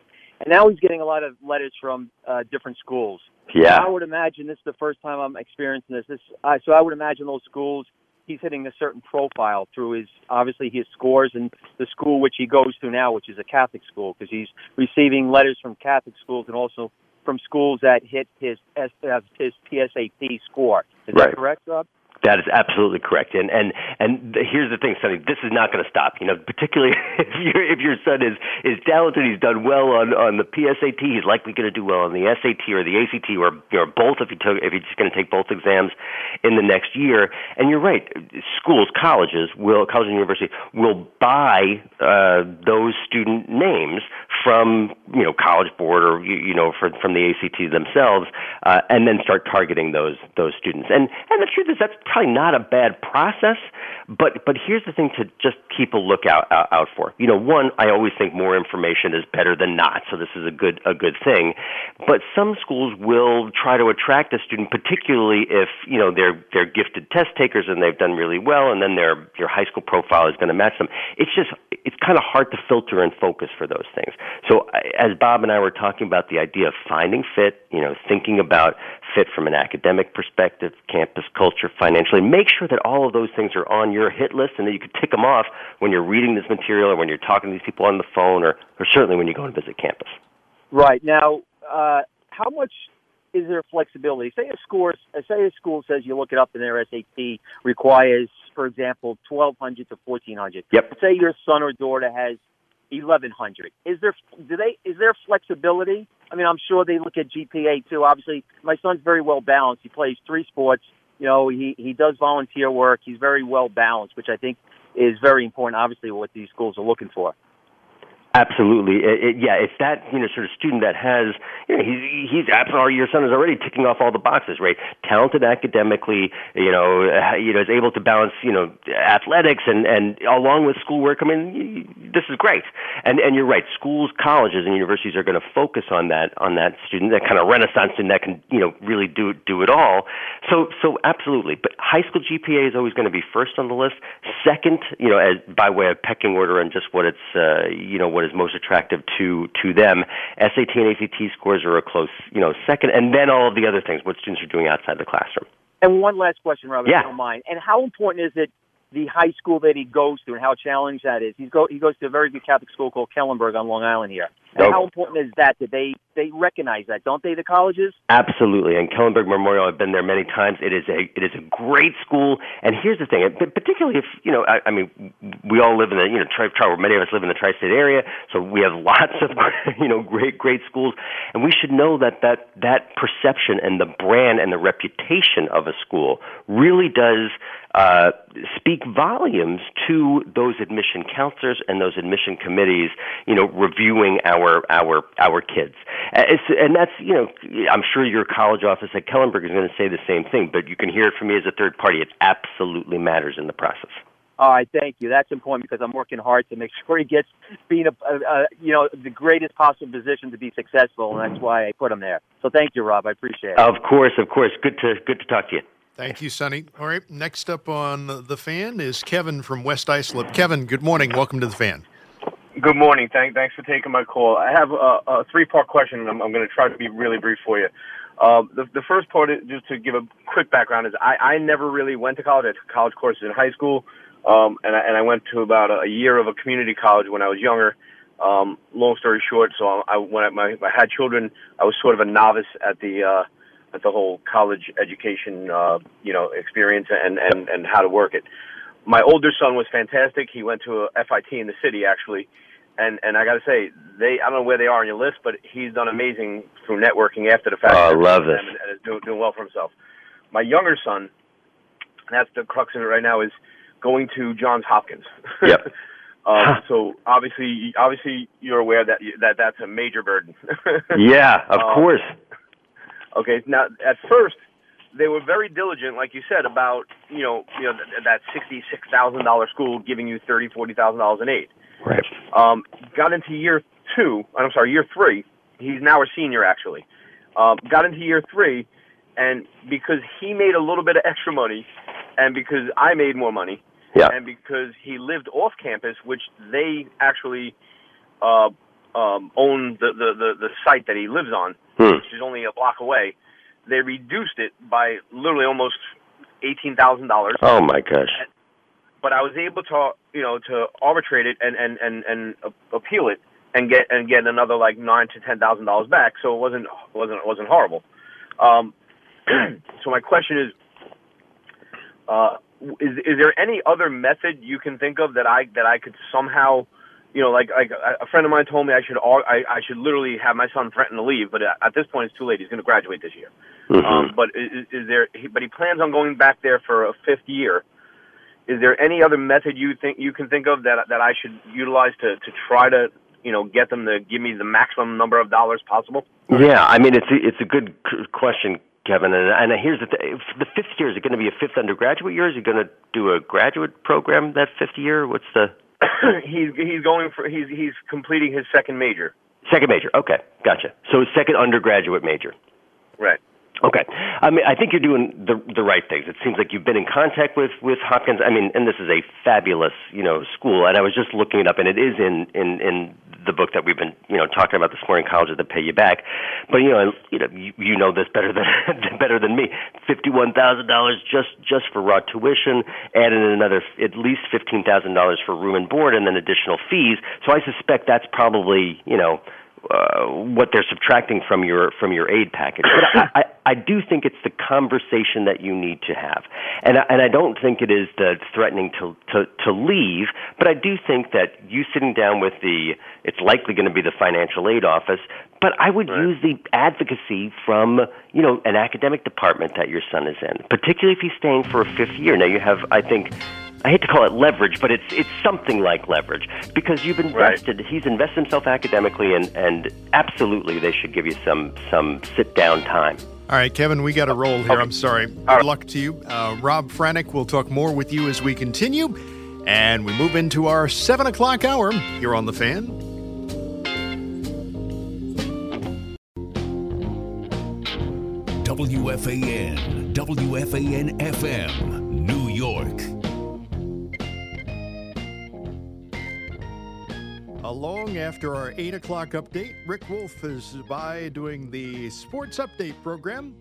and now he's getting a lot of letters from uh, different schools. Yeah. I would imagine this is the first time I'm experiencing this. This uh, so I would imagine those schools he's hitting a certain profile through his obviously his scores and the school which he goes to now, which is a Catholic school, because he's receiving letters from Catholic schools and also from schools that hit his S- uh, his PSAT score. Is Right. that correct, Rob? That is absolutely correct, and and and here's the thing, Sonny. This is not going to stop. You know, particularly (laughs) if your if your son is is talented, he's done well on on the PSAT. He's likely going to do well on the SAT or the ACT or or both if he took if he's going to take both exams in the next year. And you're right, schools, colleges will college and university will buy uh, those student names from you know College Board or you, you know for, from the ACT themselves, uh, and then start targeting those those students. And and the truth is that's probably not a bad process. But but here's the thing to just keep a lookout out, for. You know, one I always think more information is better than not. So this is a good a good thing. But some schools will try to attract a student, particularly if you know they're they're gifted test takers and they've done really well, and then their your high school profile is going to match them. It's just it's kind of hard to filter and focus for those things. So as Bob and I were talking about the idea of finding fit, you know, thinking about fit from an academic perspective, campus culture, financially, make sure that all of those things are on your hit list and that you can tick them off when you're reading this material or when you're talking to these people on the phone or, or certainly when you go and visit campus. Right now, uh, how much is there flexibility? Say a score, say a school says you look it up and their SAT requires, for example, twelve hundred to fourteen hundred. Yep. Say your son or daughter has eleven hundred. Is there do they is there flexibility? I mean, I'm sure they look at GPA too. Obviously, my son's very well balanced. He plays three sports. You know, he he does volunteer work. He's very well balanced, which I think is very important. Obviously, what these schools are looking for. Absolutely, it, it, yeah. It's that you know sort of student that has you know he's he's absolutely your son is already ticking off all the boxes, right? Talented academically, you know, uh, you know is able to balance you know athletics and and along with schoolwork. I mean, this is great. And and you're right. Schools, colleges, and universities are going to focus on that on that student, that kind of renaissance student that can you know really do do it all. So so absolutely. But high school GPA is always going to be first on the list. Second, you know, as by way of pecking order and just what it's uh, you know what is most attractive to to them. SAT and ACT scores are a close, you know, second, and then all of the other things what students are doing outside the classroom. And one last question, Robert, yeah. if you don't mind. And how important is it the high school that he goes to and how challenged that is? He go he goes to a very good Catholic school called Kellenberg on Long Island here. And how important is that that they they recognize that, don't they? The colleges. Absolutely, and Kellenberg Memorial. I've been there many times. It is a it is a great school, and here's the thing. Particularly if you know, I, I mean, we all live in the you know, tri, tri, many of us live in the tri-state area, so we have (laughs) lots of you know great great schools, and we should know that that that perception and the brand and the reputation of a school really does uh, speak volumes to those admission counselors and those admission committees, you know, reviewing our our our kids. It's, and that's you know, I'm sure your college office at Kellenberg is going to say the same thing, but you can hear it from me as a third party. It absolutely matters in the process. All right, thank you. That's important because I'm working hard to make (laughs) sure he gets being a, a, a you know the greatest possible position to be successful, and that's why I put him there. So thank you, Rob. I appreciate it. Of course, of course. Good to good to talk to you. Thank you, Sonny. All right, next up on the fan is Kevin from West Islip. Kevin, good morning. Welcome to the fan. Good morning. Thank, thanks for taking my call. I have a, a three-part question, and I'm, I'm going to try to be really brief for you. Uh, the, the first part, is, just to give a quick background, is I, I never really went to college. I took college courses in high school, um, and, I, and I went to about a, year of a community college when I was younger. Um, long story short, so I, when I, my, I had children, I was sort of a novice at the uh, at the whole college education, uh, you know, experience and, and, and how to work it. My older son was fantastic. He went to a FIT in the city actually. And, and I got to say, they, I don't know where they are on your list, but he's done amazing through networking after the fact. Oh, I love this. And, and is doing, doing well for himself. My younger son, that's the crux of it right now, is going to Johns Hopkins. Yep. (laughs) Um, so obviously, obviously, you're aware that that that's a major burden. (laughs) yeah, of Um, course. Okay. Now, at first, they were very diligent, like you said, about you know, you know th- that sixty-six thousand dollar school giving you thirty, forty thousand dollars in aid. Right. Um, got into year two. I'm sorry, year three. He's now a senior, actually. Um, got into year three, and because he made a little bit of extra money, and because I made more money, Yeah. and because he lived off campus, which they actually uh, um, own the, the, the, the site that he lives on, Hmm. which is only a block away, they reduced it by literally almost eighteen thousand dollars. Oh my gosh. But I was able to, you know, to arbitrate it and and and and appeal it and get and get another like nine to ten thousand dollars back. So it wasn't wasn't wasn't horrible. Um, (clears throat) so my question is, uh, is is there any other method you can think of that I that I could somehow, you know, like like a- friend of mine told me I should al- I, I should literally have my son threaten to leave, but at this point it's too late. He's going to graduate this year. Mhm. Um, but is, is there? But he plans on going back there for a fifth year. Is there any other method you think you can think of that that I should utilize to to try to you know get them to give me the maximum number of dollars possible? Yeah, I mean it's a, it's a good question, Kevin. And, and here's the th- the fifth year. Is it going to be a fifth undergraduate year? Is he going to do a graduate program that fifth year? What's the (coughs) he's he's going for he's he's completing his second major. second major? Okay, gotcha. So his second undergraduate major. Right. Okay. I mean, I think you're doing the the right things. It seems like you've been in contact with with Hopkins. I mean, and this is a fabulous, you know, school. And I was just looking it up, and it is in in in the book that we've been, you know, talking about this morning. Colleges that pay you back. But you know, you know, you, you know this better than (laughs) better than me. Fifty one thousand dollars just just for raw tuition, added in another at least fifteen thousand dollars for room and board, and then additional fees. So I suspect that's probably, you know uh, what they're subtracting from your from your aid package. But I, I, I do think it's the conversation that you need to have, and I, and I don't think it is the threatening to, to to leave. But I do think that you sitting down with the it's likely going to be the financial aid office. But I would use the advocacy from you know an academic department that your son is in, particularly if he's staying for a fifth year. Now you have I think I hate to call it leverage, but it's it's something like leverage because you've invested. Right. He's invested himself academically, and and absolutely they should give you some some sit down time. All right, Kevin, we got a roll here. Okay. I'm sorry. Good right. luck to you, uh, Rob Franek. We'll talk more with you as we continue, and we move into our seven o'clock hour. You're on the fan. WFAN, WFAN FM, Along after our 8 o'clock update, Rick Wolff is by doing the Sports Update program.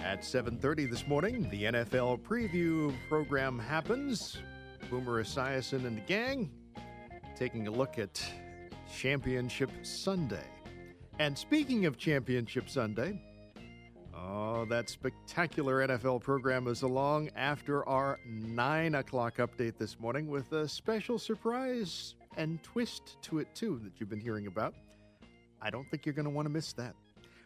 At 7.30 this morning, the NFL preview program happens. Boomer Esiason and the gang taking a look at Championship Sunday. And speaking of Championship Sunday, oh, that spectacular NFL program is along after our 9 o'clock update this morning with a special surprise and twist to it, too, that you've been hearing about. I don't think you're going to want to miss that.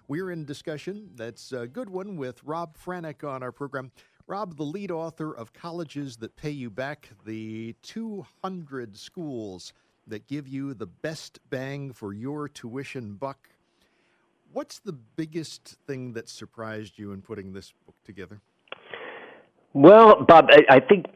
We're in discussion. That's a good one with Rob Franek on our program. Rob, the lead author of Colleges That Pay You Back, the 200 schools that give you the best bang for your tuition buck. What's the biggest thing that surprised you in putting this book together? Well, Bob, I, I think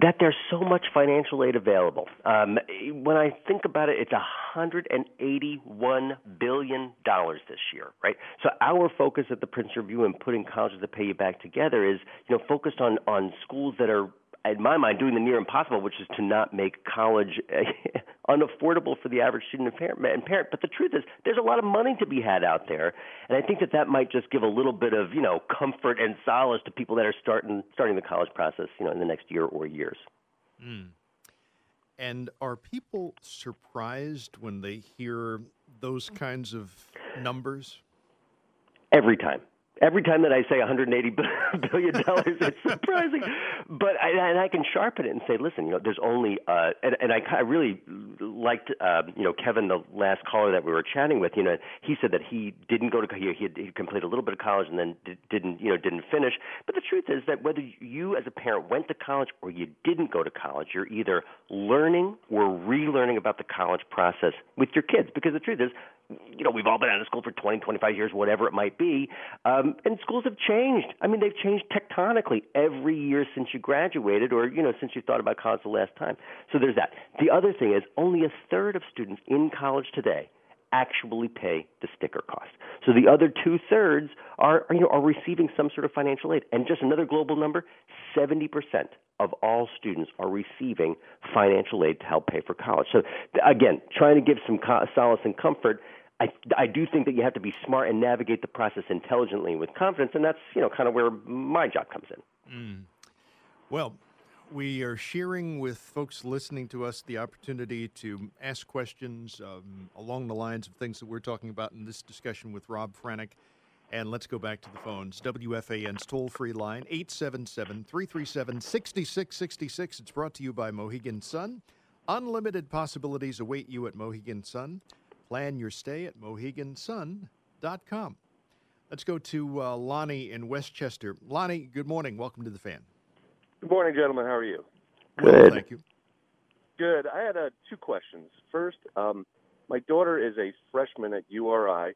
that there's so much financial aid available. Um, when I think about it, it's 181 billion dollars this year, right? So our focus at the Princeton Review and putting colleges that pay you back together is, you know, focused on on schools that are in my mind, doing the near impossible, which is to not make college (laughs) unaffordable for the average student and parent. But the truth is, there's a lot of money to be had out there, and I think that that might just give a little bit of you know comfort and solace to people that are starting starting the college process, you know, in the next year or years. Mm. And are people surprised when they hear those kinds of numbers? Every time every time that I say 180 (laughs) billion dollars, it's surprising. But I, and I can sharpen it and say, listen, you know, there's only, uh, and, and I, I really liked, uh, you know, Kevin, the last caller that we were chatting with. You know, he said that he didn't go to he he, he completed a little bit of college and then didn't, you know, didn't finish. But the truth is that whether you as a parent went to college or you didn't go to college, you're either learning or relearning about the college process with your kids. Because the truth is, you know, we've all been out of school for 20, 25 years, whatever it might be. Um, and schools have changed. I mean, they've changed tectonically every year since you graduated or, you know, since you thought about college the last time. So there's that. The other thing is only a third of students in college today actually pay the sticker cost. So the other two thirds are, you know, are receiving some sort of financial aid. And just another global number, 70% of all students are receiving financial aid to help pay for college. So again, trying to give some solace and comfort I, I do think that you have to be smart and navigate the process intelligently with confidence, and that's you know kind of where my job comes in. Mm. Well, we are sharing with folks listening to us the opportunity to ask questions um, along the lines of things that we're talking about in this discussion with Rob Franek. And let's go back to the phones. WFAN's toll free line, 877 337 6666. It's brought to you by Mohegan Sun. Unlimited possibilities await you at Mohegan Sun. Plan your stay at mohegansun.com. Let's go to uh, Lonnie in Westchester. Lonnie, good morning. Welcome to the fan. Good morning, gentlemen. How are you? Good. Well, thank you. Good. I had uh, two questions. First, um, my daughter is a freshman at URI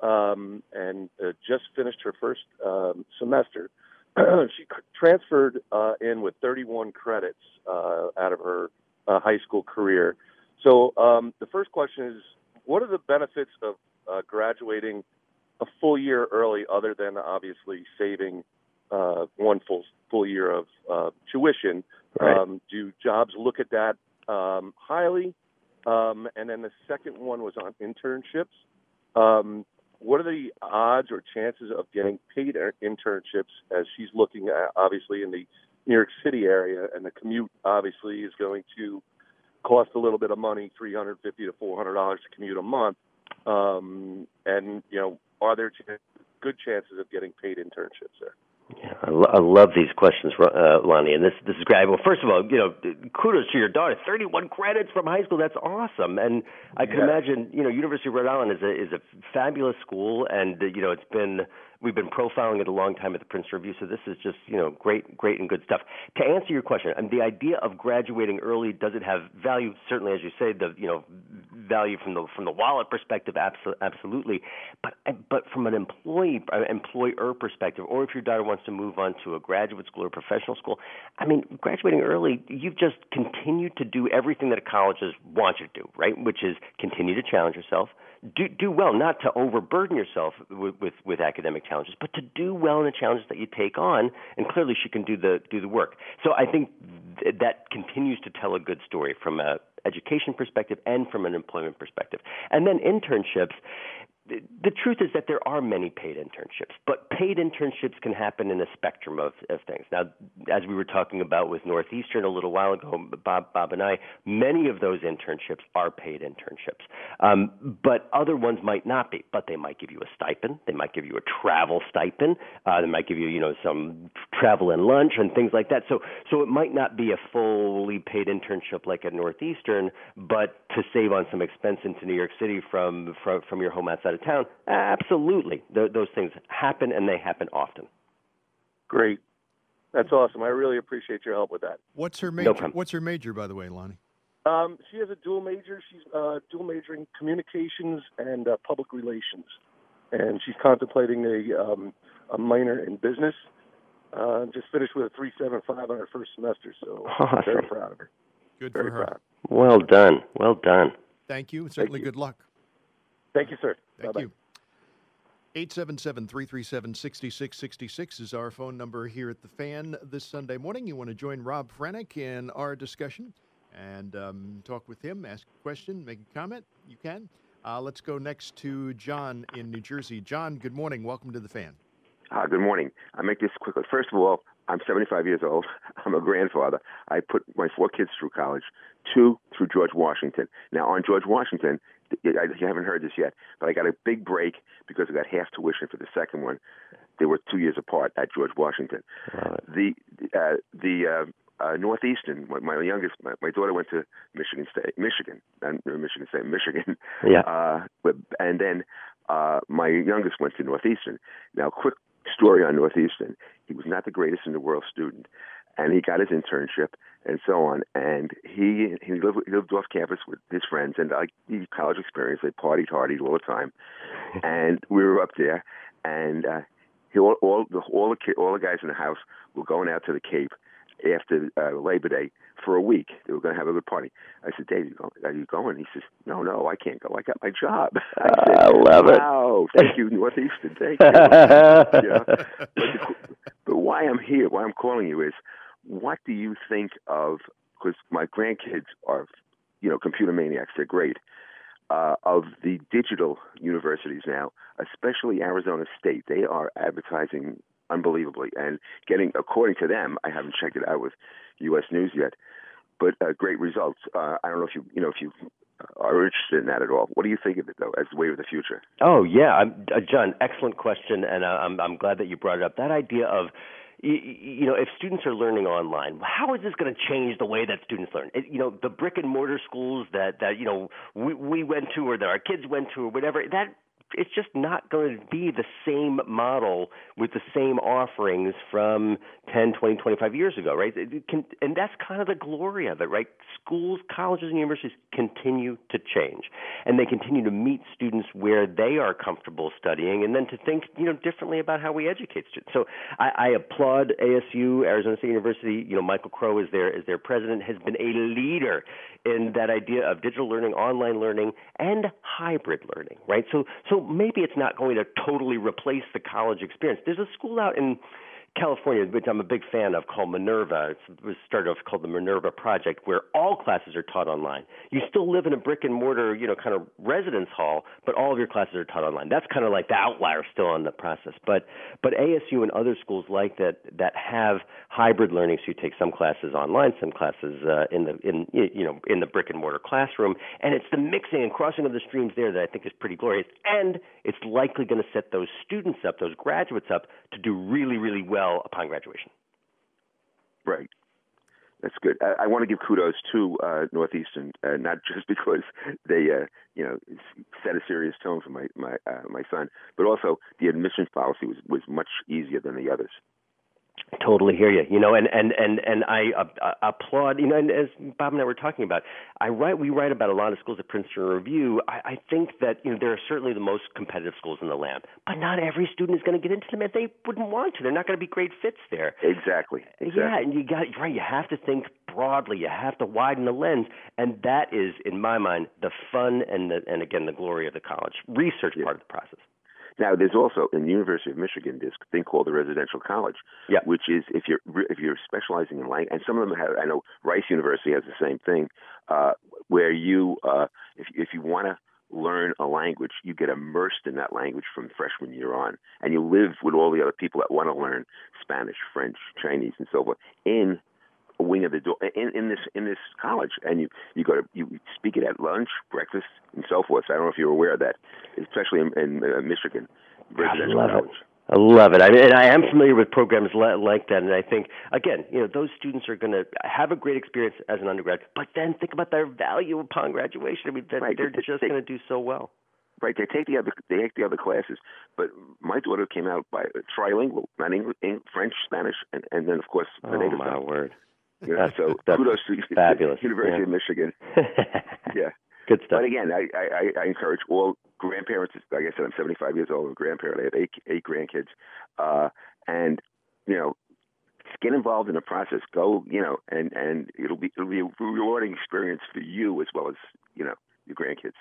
um, and uh, just finished her first um, semester. (clears throat) she transferred uh, in with 31 credits uh, out of her uh, high school career. So um, the first question is what are the benefits of uh, graduating a full year early, other than obviously saving uh, one full full year of uh, tuition? Right. Um, do jobs look at that um, highly? Um, and then the second one was on internships. Um, what are the odds or chances of getting paid internships as she's looking at obviously in the New York City area, and the commute obviously is going to cost a little bit of money, three hundred fifty to four hundred dollars to commute a month. Um, and you know, are there ch- good chances of getting paid internships there? Yeah, I, lo- I love these questions, uh, Lonnie, and this this is great. Well, first of all, you know, kudos to your daughter. Thirty-one credits from high school. That's awesome, and I can Yeah. imagine, you know, University of Rhode Island is a is a fabulous school, and uh, you know, it's been we've been profiling it a long time at the Princeton Review, so this is just you know great, great and good stuff. To answer your question, and the idea of graduating early does it have value? Certainly, as you say, the you know value from the from the wallet perspective, absolutely. But but from an employee uh, employer perspective, or if your daughter wants to move on to a graduate school or professional school, I mean, graduating early, you've just continued to do everything that colleges want you to do, right? Which is continue to challenge yourself, do do well, not to overburden yourself with, with with academic challenges, but to do well in the challenges that you take on. And clearly, she can do the do the work. So I think th- that continues to tell a good story from a education perspective and from an employment perspective. And then internships. The truth is that there are many paid internships, but paid internships can happen in a spectrum of, of things. Now, as we were talking about with Northeastern a little while ago, Bob, Bob and I, many of those internships are paid internships, um, but other ones might not be. But they might give you a stipend, they might give you a travel stipend, uh, they might give you, you know, some travel and lunch and things like that. So, so it might not be a fully paid internship like at Northeastern, but to save on some expense into New York City from from, from your home outside of town, absolutely, Th- those things happen and they happen often. Great. That's awesome. I really appreciate your help with that. What's her major? problem. What's her major, by the way, Lonnie? Um, she has a dual major. She's uh, dual majoring communications and uh, public relations, and she's contemplating a um, a minor in business. Uh, just finished with a three seven five on her first semester, so Awesome. very proud of her. Good Very for her. proud. Well done, well done. Thank you. and Certainly you. good luck. Thank you, sir. Thank Bye-bye. you. 877-337-6666 is our phone number here at the Fan this Sunday morning. You want to join Rob Franek in our discussion and um, talk with him, ask a question, make a comment, you can. Uh, let's go next to John in New Jersey. John, good morning. Welcome to the Fan. Uh, good morning. I'll make this quickly. First of all, I'm 75 years old. (laughs) I'm a grandfather. I put my four kids through college, two through George Washington. Now, on George Washington, th- I, you haven't heard this yet, but I got a big break because I got half tuition for the second one. They were two years apart at George Washington. The uh, the uh, uh, Northeastern, my, my youngest, my, my daughter went to Michigan State, Michigan, and Michigan State, Michigan. (laughs) Yeah. Uh, but, and then uh, my youngest went to Northeastern. Now, quick story on Northeastern. He was not the greatest in the world student, and he got his internship and so on. And he he lived, he lived off campus with his friends, and like the college experience, they partied hardy all the time. (laughs) and we were up there, and uh, he, all all the all the all the guys in the house were going out to the Cape after uh, Labor Day for a week. They were going to have a good party. I said, Dave, you go, are you going? He says, No, no, I can't go. I got my job. (laughs) I said, I love it. Wow, thank you, Northeastern. Thank you. (laughs) yeah. But, the, but why I'm here, why I'm calling you is, what do you think of? Because my grandkids are, you know, computer maniacs. They're great. Uh, of the digital universities now, especially Arizona State, they are advertising unbelievably and getting, according to them, I haven't checked it out with U.S. News yet, but uh, great results. Uh, I don't know if you, you know, if you are interested in that at all. What do you think of it though, as the way of the future? Oh yeah, I'm, uh, John. Excellent question, and uh, I'm I'm glad that you brought it up. That idea of you, you know, if students are learning online, how is this going to change the way that students learn? It, you know, the brick and mortar schools that that you know we we went to or that our kids went to or whatever that it's just not going to be the same model with the same offerings from 10, 20, 25 years ago, right? Can, and that's kind of the glory of it, right? Schools, colleges, and universities continue to change, and they continue to meet students where they are comfortable studying, and then to think, you know, differently about how we educate students. So I, I applaud ASU, Arizona State University. You know, Michael Crow is their is their president, has been a leader in that idea of digital learning, online learning, and hybrid learning, right? So so maybe it's not going to totally replace the college experience. There's a school out in California, which I'm a big fan of, called Minerva. It was started off called the Minerva Project, where all classes are taught online. You still live in a brick and mortar, you know, kind of residence hall, but all of your classes are taught online. That's kind of like the outlier still on the process. But but ASU and other schools like that that have hybrid learning, so you take some classes online, some classes uh, in the in you know in the brick and mortar classroom, and it's the mixing and crossing of the streams there that I think is pretty glorious, and it's likely going to set those students up, those graduates up, to do really really well well upon graduation. Right. That's good. I, I want to give kudos to uh, Northeastern, uh, not just (laughs) because they, uh, you know, set a serious tone for my my uh, my son, but also the admissions policy was was much easier than the others. Totally hear you. You know, and and and and I uh, applaud. You know, and as Bob and I were talking about, I write. We write about a lot of schools at Princeton Review. I, I think that you know there are certainly the most competitive schools in the land, but not every student is going to get into them if they wouldn't want to. They're not going to be great fits there. Exactly. exactly. Yeah, and you got right. You have to think broadly. You have to widen the lens, and that is, in my mind, the fun and the and again the glory of the college research yeah. part of the process. Now, there's also in the University of Michigan this thing called the residential college, yeah. which is if you're if you're specializing in language, and some of them have. I know Rice University has the same thing, uh, where you uh, if if you want to learn a language, you get immersed in that language from freshman year on, and you live with all the other people that want to learn Spanish, French, Chinese, and so forth in wing of the door in, in this in this college, and you you go to you speak it at lunch, breakfast, and so forth. So I don't know if you're aware of that, especially in, in uh, Michigan. I love college. it. I love it. I mean, and I am familiar with programs like that, and I think again, you know, those students are going to have a great experience as an undergrad, but then think about their value upon graduation. I mean, they're, right. they're just going to do so well. Right, they take the other they take the other classes, but my daughter came out by trilingual, not English, French, Spanish, and and then of course the oh, native. my word! You know, so that's kudos to fabulous. University yeah. of Michigan. (laughs) yeah. Good stuff. But again, I, I, I encourage all grandparents. Like I said, I'm 75 years old. I'm a grandparent. I have eight eight grandkids, uh, and you know, get involved in the process. Go, you know, and and it'll be it'll be a rewarding experience for you as well as you know your grandkids.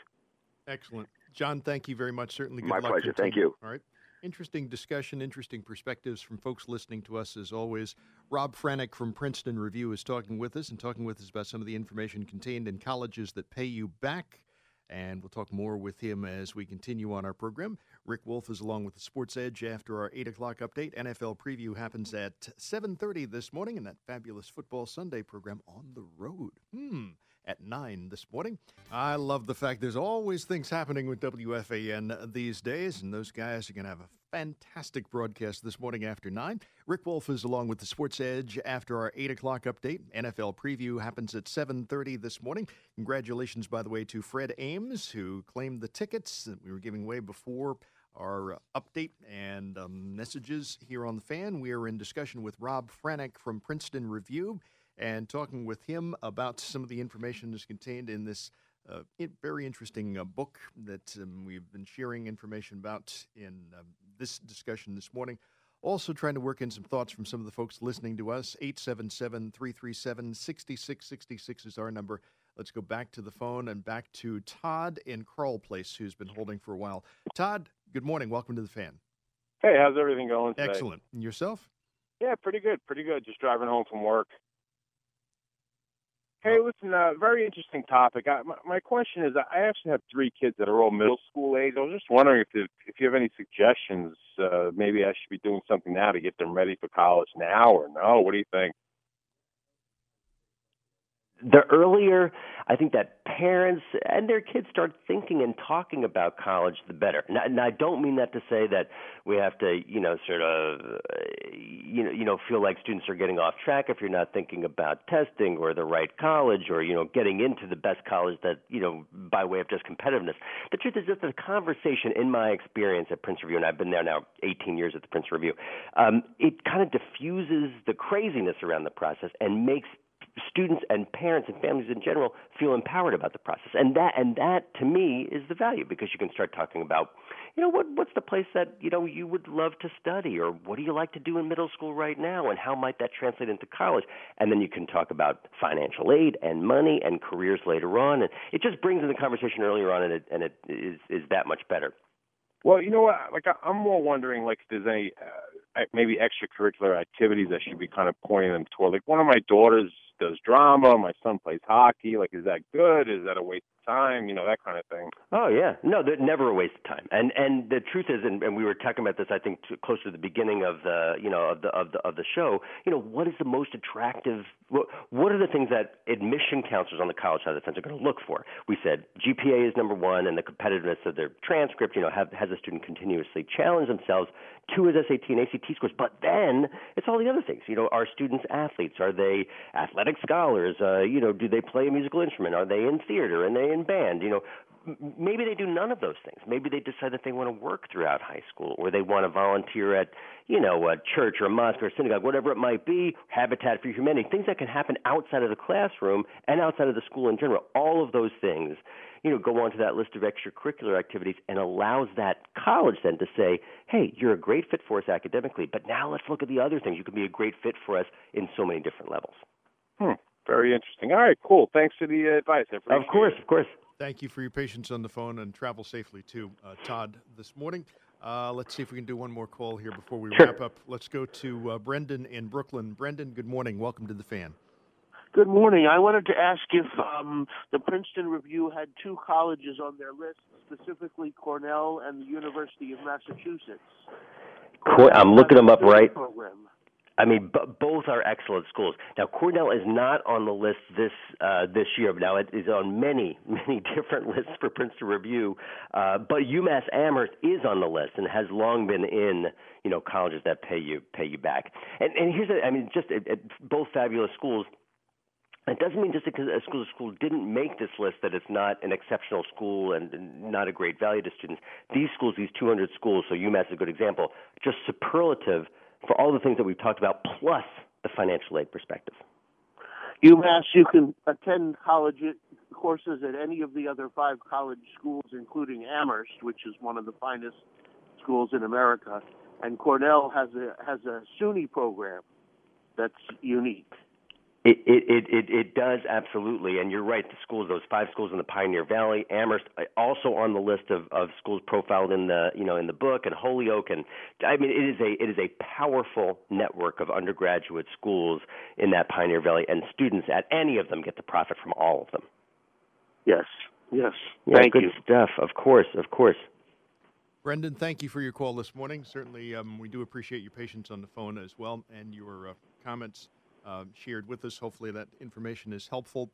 Excellent, John. Thank you very much. Certainly, good my luck. pleasure. Thank you. All right. Interesting discussion, interesting perspectives from folks listening to us as always. Rob Franek from Princeton Review is talking with us and talking with us about some of the information contained in colleges that pay you back. And we'll talk more with him as we continue on our program. Rick Wolff is along with the Sports Edge after our eight o'clock update. NFL preview happens at seven thirty this morning, and that fabulous Football Sunday program on the road. Hmm at 9 this morning. I love the fact there's always things happening with WFAN these days, and those guys are going to have a fantastic broadcast this morning after 9. Rick Wolff is along with the Sports Edge after our 8 o'clock update. NFL preview happens at 7.30 this morning. Congratulations, by the way, to Fred Ames, who claimed the tickets that we were giving away before our update and um, messages here on the fan. We are in discussion with Rob Franek from Princeton Review and talking with him about some of the information that's contained in this uh, very interesting uh, book that um, we've been sharing information about in um, this discussion this morning. Also, trying to work in some thoughts from some of the folks listening to us. 877 337 6666 is our number. Let's go back to the phone and back to Todd in Carle Place, who's been holding for a while. Todd, good morning. Welcome to the fan. Hey, how's everything going today? Excellent. And yourself? Yeah, pretty good. Pretty good. Just driving home from work. Hey, listen, uh, very interesting topic. I, my, my question is, I actually have three kids that are all middle school age. I was just wondering if the, if you have any suggestions. Uh, maybe I should be doing something now to get them ready for college now, or no? What do you think? The earlier I think that parents and their kids start thinking and talking about college, the better. And, and I don't mean that to say that we have to, you know, sort of, you know, you know, feel like students are getting off track if you're not thinking about testing or the right college or you know getting into the best college that you know by way of just competitiveness. The truth is that the conversation, in my experience at Princeton Review, and I've been there now 18 years at the Princeton Review, um, it kind of diffuses the craziness around the process and makes students and parents and families in general feel empowered about the process and that and that to me is the value because you can start talking about you know what what's the place that you know you would love to study or what do you like to do in middle school right now and how might that translate into college and then you can talk about financial aid and money and careers later on and it just brings in the conversation earlier on and it and it is is that much better well, you know what? Like, I'm more wondering, like, if there's any uh, maybe extracurricular activities that should be kind of pointing them toward. Like, one of my daughters does drama. My son plays hockey. Like, is that good? Is that a waste time, you know, that kind of thing. Oh yeah, no, they're never a waste of time. And and the truth is, and, and we were talking about this, I think, to, closer to the beginning of the you know of the of the of the show. You know, what is the most attractive? What what are the things that admission counselors on the college side of the fence are going to look for? We said GPA is number one, and the competitiveness of their transcript. You know, have, has a student continuously challenge themselves to his SAT and ACT scores. But then it's all the other things. You know, are students athletes? Are they athletic scholars? Uh, you know, do they play a musical instrument? Are they in theater? Are they in band? You know, maybe they do none of those things. Maybe they decide that they want to work throughout high school, or they want to volunteer at, you know, a church or a mosque or a synagogue, whatever it might be. Habitat for Humanity, things that can happen outside of the classroom and outside of the school in general. All of those things, you know, go onto that list of extracurricular activities and allows that college then to say, hey, you're a great fit for us academically, but now let's look at the other things. You can be a great fit for us in so many different levels. Hmm. Very interesting. All right, cool. Thanks for the uh, advice. of course, it. of course. Thank you for your patience on the phone and travel safely too, uh, Todd, this morning. Uh, let's see if we can do one more call here before we sure. wrap up. Let's go to uh, Brendan in Brooklyn. Brendan, good morning. Welcome to the fan. Good morning. I wanted to ask if um, the Princeton Review had two colleges on their list, specifically Cornell and the University of Massachusetts. I'm looking them up right. Program. I mean, b- both are excellent schools. Now, Cornell is not on the list this uh, this year. Now, it is on many, (laughs) many different lists for Princeton Review. Uh, but UMass Amherst is on the list and has long been in, you know, colleges that pay you pay you back. And, and here's, a, I mean, just it, it, both fabulous schools. It doesn't mean just because a school school didn't make this list that it's not an exceptional school and not a great value to students. These schools, these 200 schools, so UMass is a good example, just superlative for all the things that we've talked about, plus the financial aid perspective. UMass, you can attend college courses at any of the other five college schools, including Amherst, which is one of the finest schools in America, and Cornell has a has a SUNY program that's unique. It, it it it does absolutely, and you're right. The schools, those five schools in the Pioneer Valley, Amherst, uh, also on the list of, of schools profiled in the you know in the book, and Holyoke, and I mean it is a it is a powerful network of undergraduate schools in that Pioneer Valley, and students at any of them get to profit from all of them. Yes, yes. Yeah, Thank good you. stuff. Of course, of course. Brendan, thank you for your call this morning. Certainly, um, we do appreciate your patience on the phone as well and your uh, comments uh, shared with us. Hopefully, that information is helpful.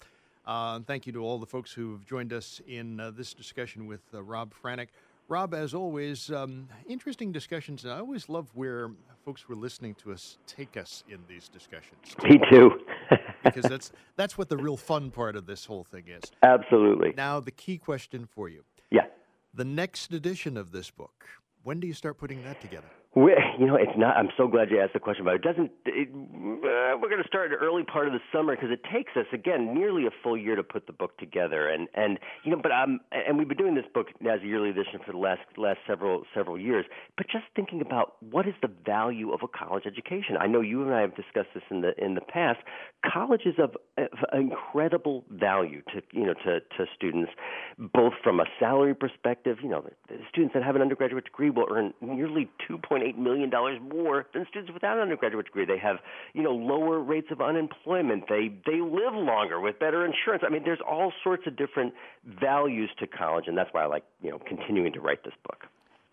Uh, and thank you to all the folks who have joined us in uh, this discussion with uh, Rob Franek. Rob, as always, um, interesting discussions. I always love where folks who are listening to us take us in these discussions. (laughs) Me too. (laughs) because that's that's what the real fun part of this whole thing is. Absolutely. Now, the key question for you. Yeah. The next edition of this book. When do you start putting that together? We, (laughs) you know, it's not. I'm so glad you asked the question, but it doesn't. It, uh, we're going to start early part of the summer because it takes us again nearly a full year to put the book together, and and you know, but um, and we've been doing this book as a yearly edition for the last last several several years. But just thinking about what is the value of a college education. I know you and I have discussed this in the in the past. College is of, of incredible value to you know to to students, both from a salary perspective. You know, the students that have an undergraduate degree will earn nearly two point eight million dollars more than students without an undergraduate degree. They have, you know, lower rates of unemployment. They they live longer with better insurance. I mean, there's all sorts of different values to college, and that's why I like, you know, continuing to write this book.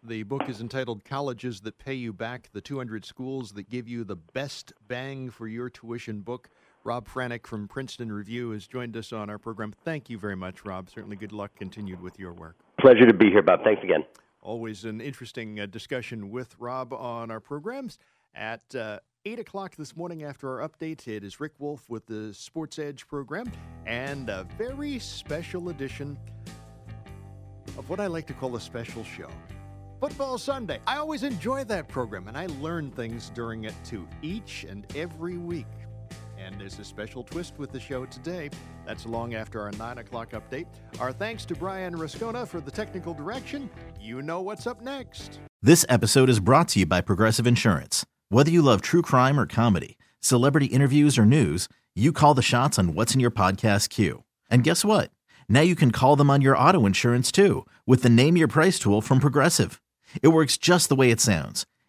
The book is entitled Colleges That Pay You Back The 200 Schools That Give You the Best Bang for Your Tuition book. Rob Franek from Princeton Review has joined us on our program. Thank you very much, Rob. Certainly good luck continued with your work. Pleasure to be here, Bob. Thanks again. Always an interesting uh, discussion with Rob on our programs. At uh, 8 o'clock this morning after our update, it is Rick Wolff with the Sports Edge program and a very special edition of what I like to call a special show. Football Sunday. I always enjoy that program and I learn things during it too, each and every week. And there's a special twist with the show today. That's long after our 9 o'clock update. Our thanks to Brian Rascona for the technical direction. You know what's up next. This episode is brought to you by Progressive Insurance. Whether you love true crime or comedy, celebrity interviews or news, you call the shots on what's in your podcast queue. And guess what? Now you can call them on your auto insurance too with the Name Your Price tool from Progressive. It works just the way it sounds.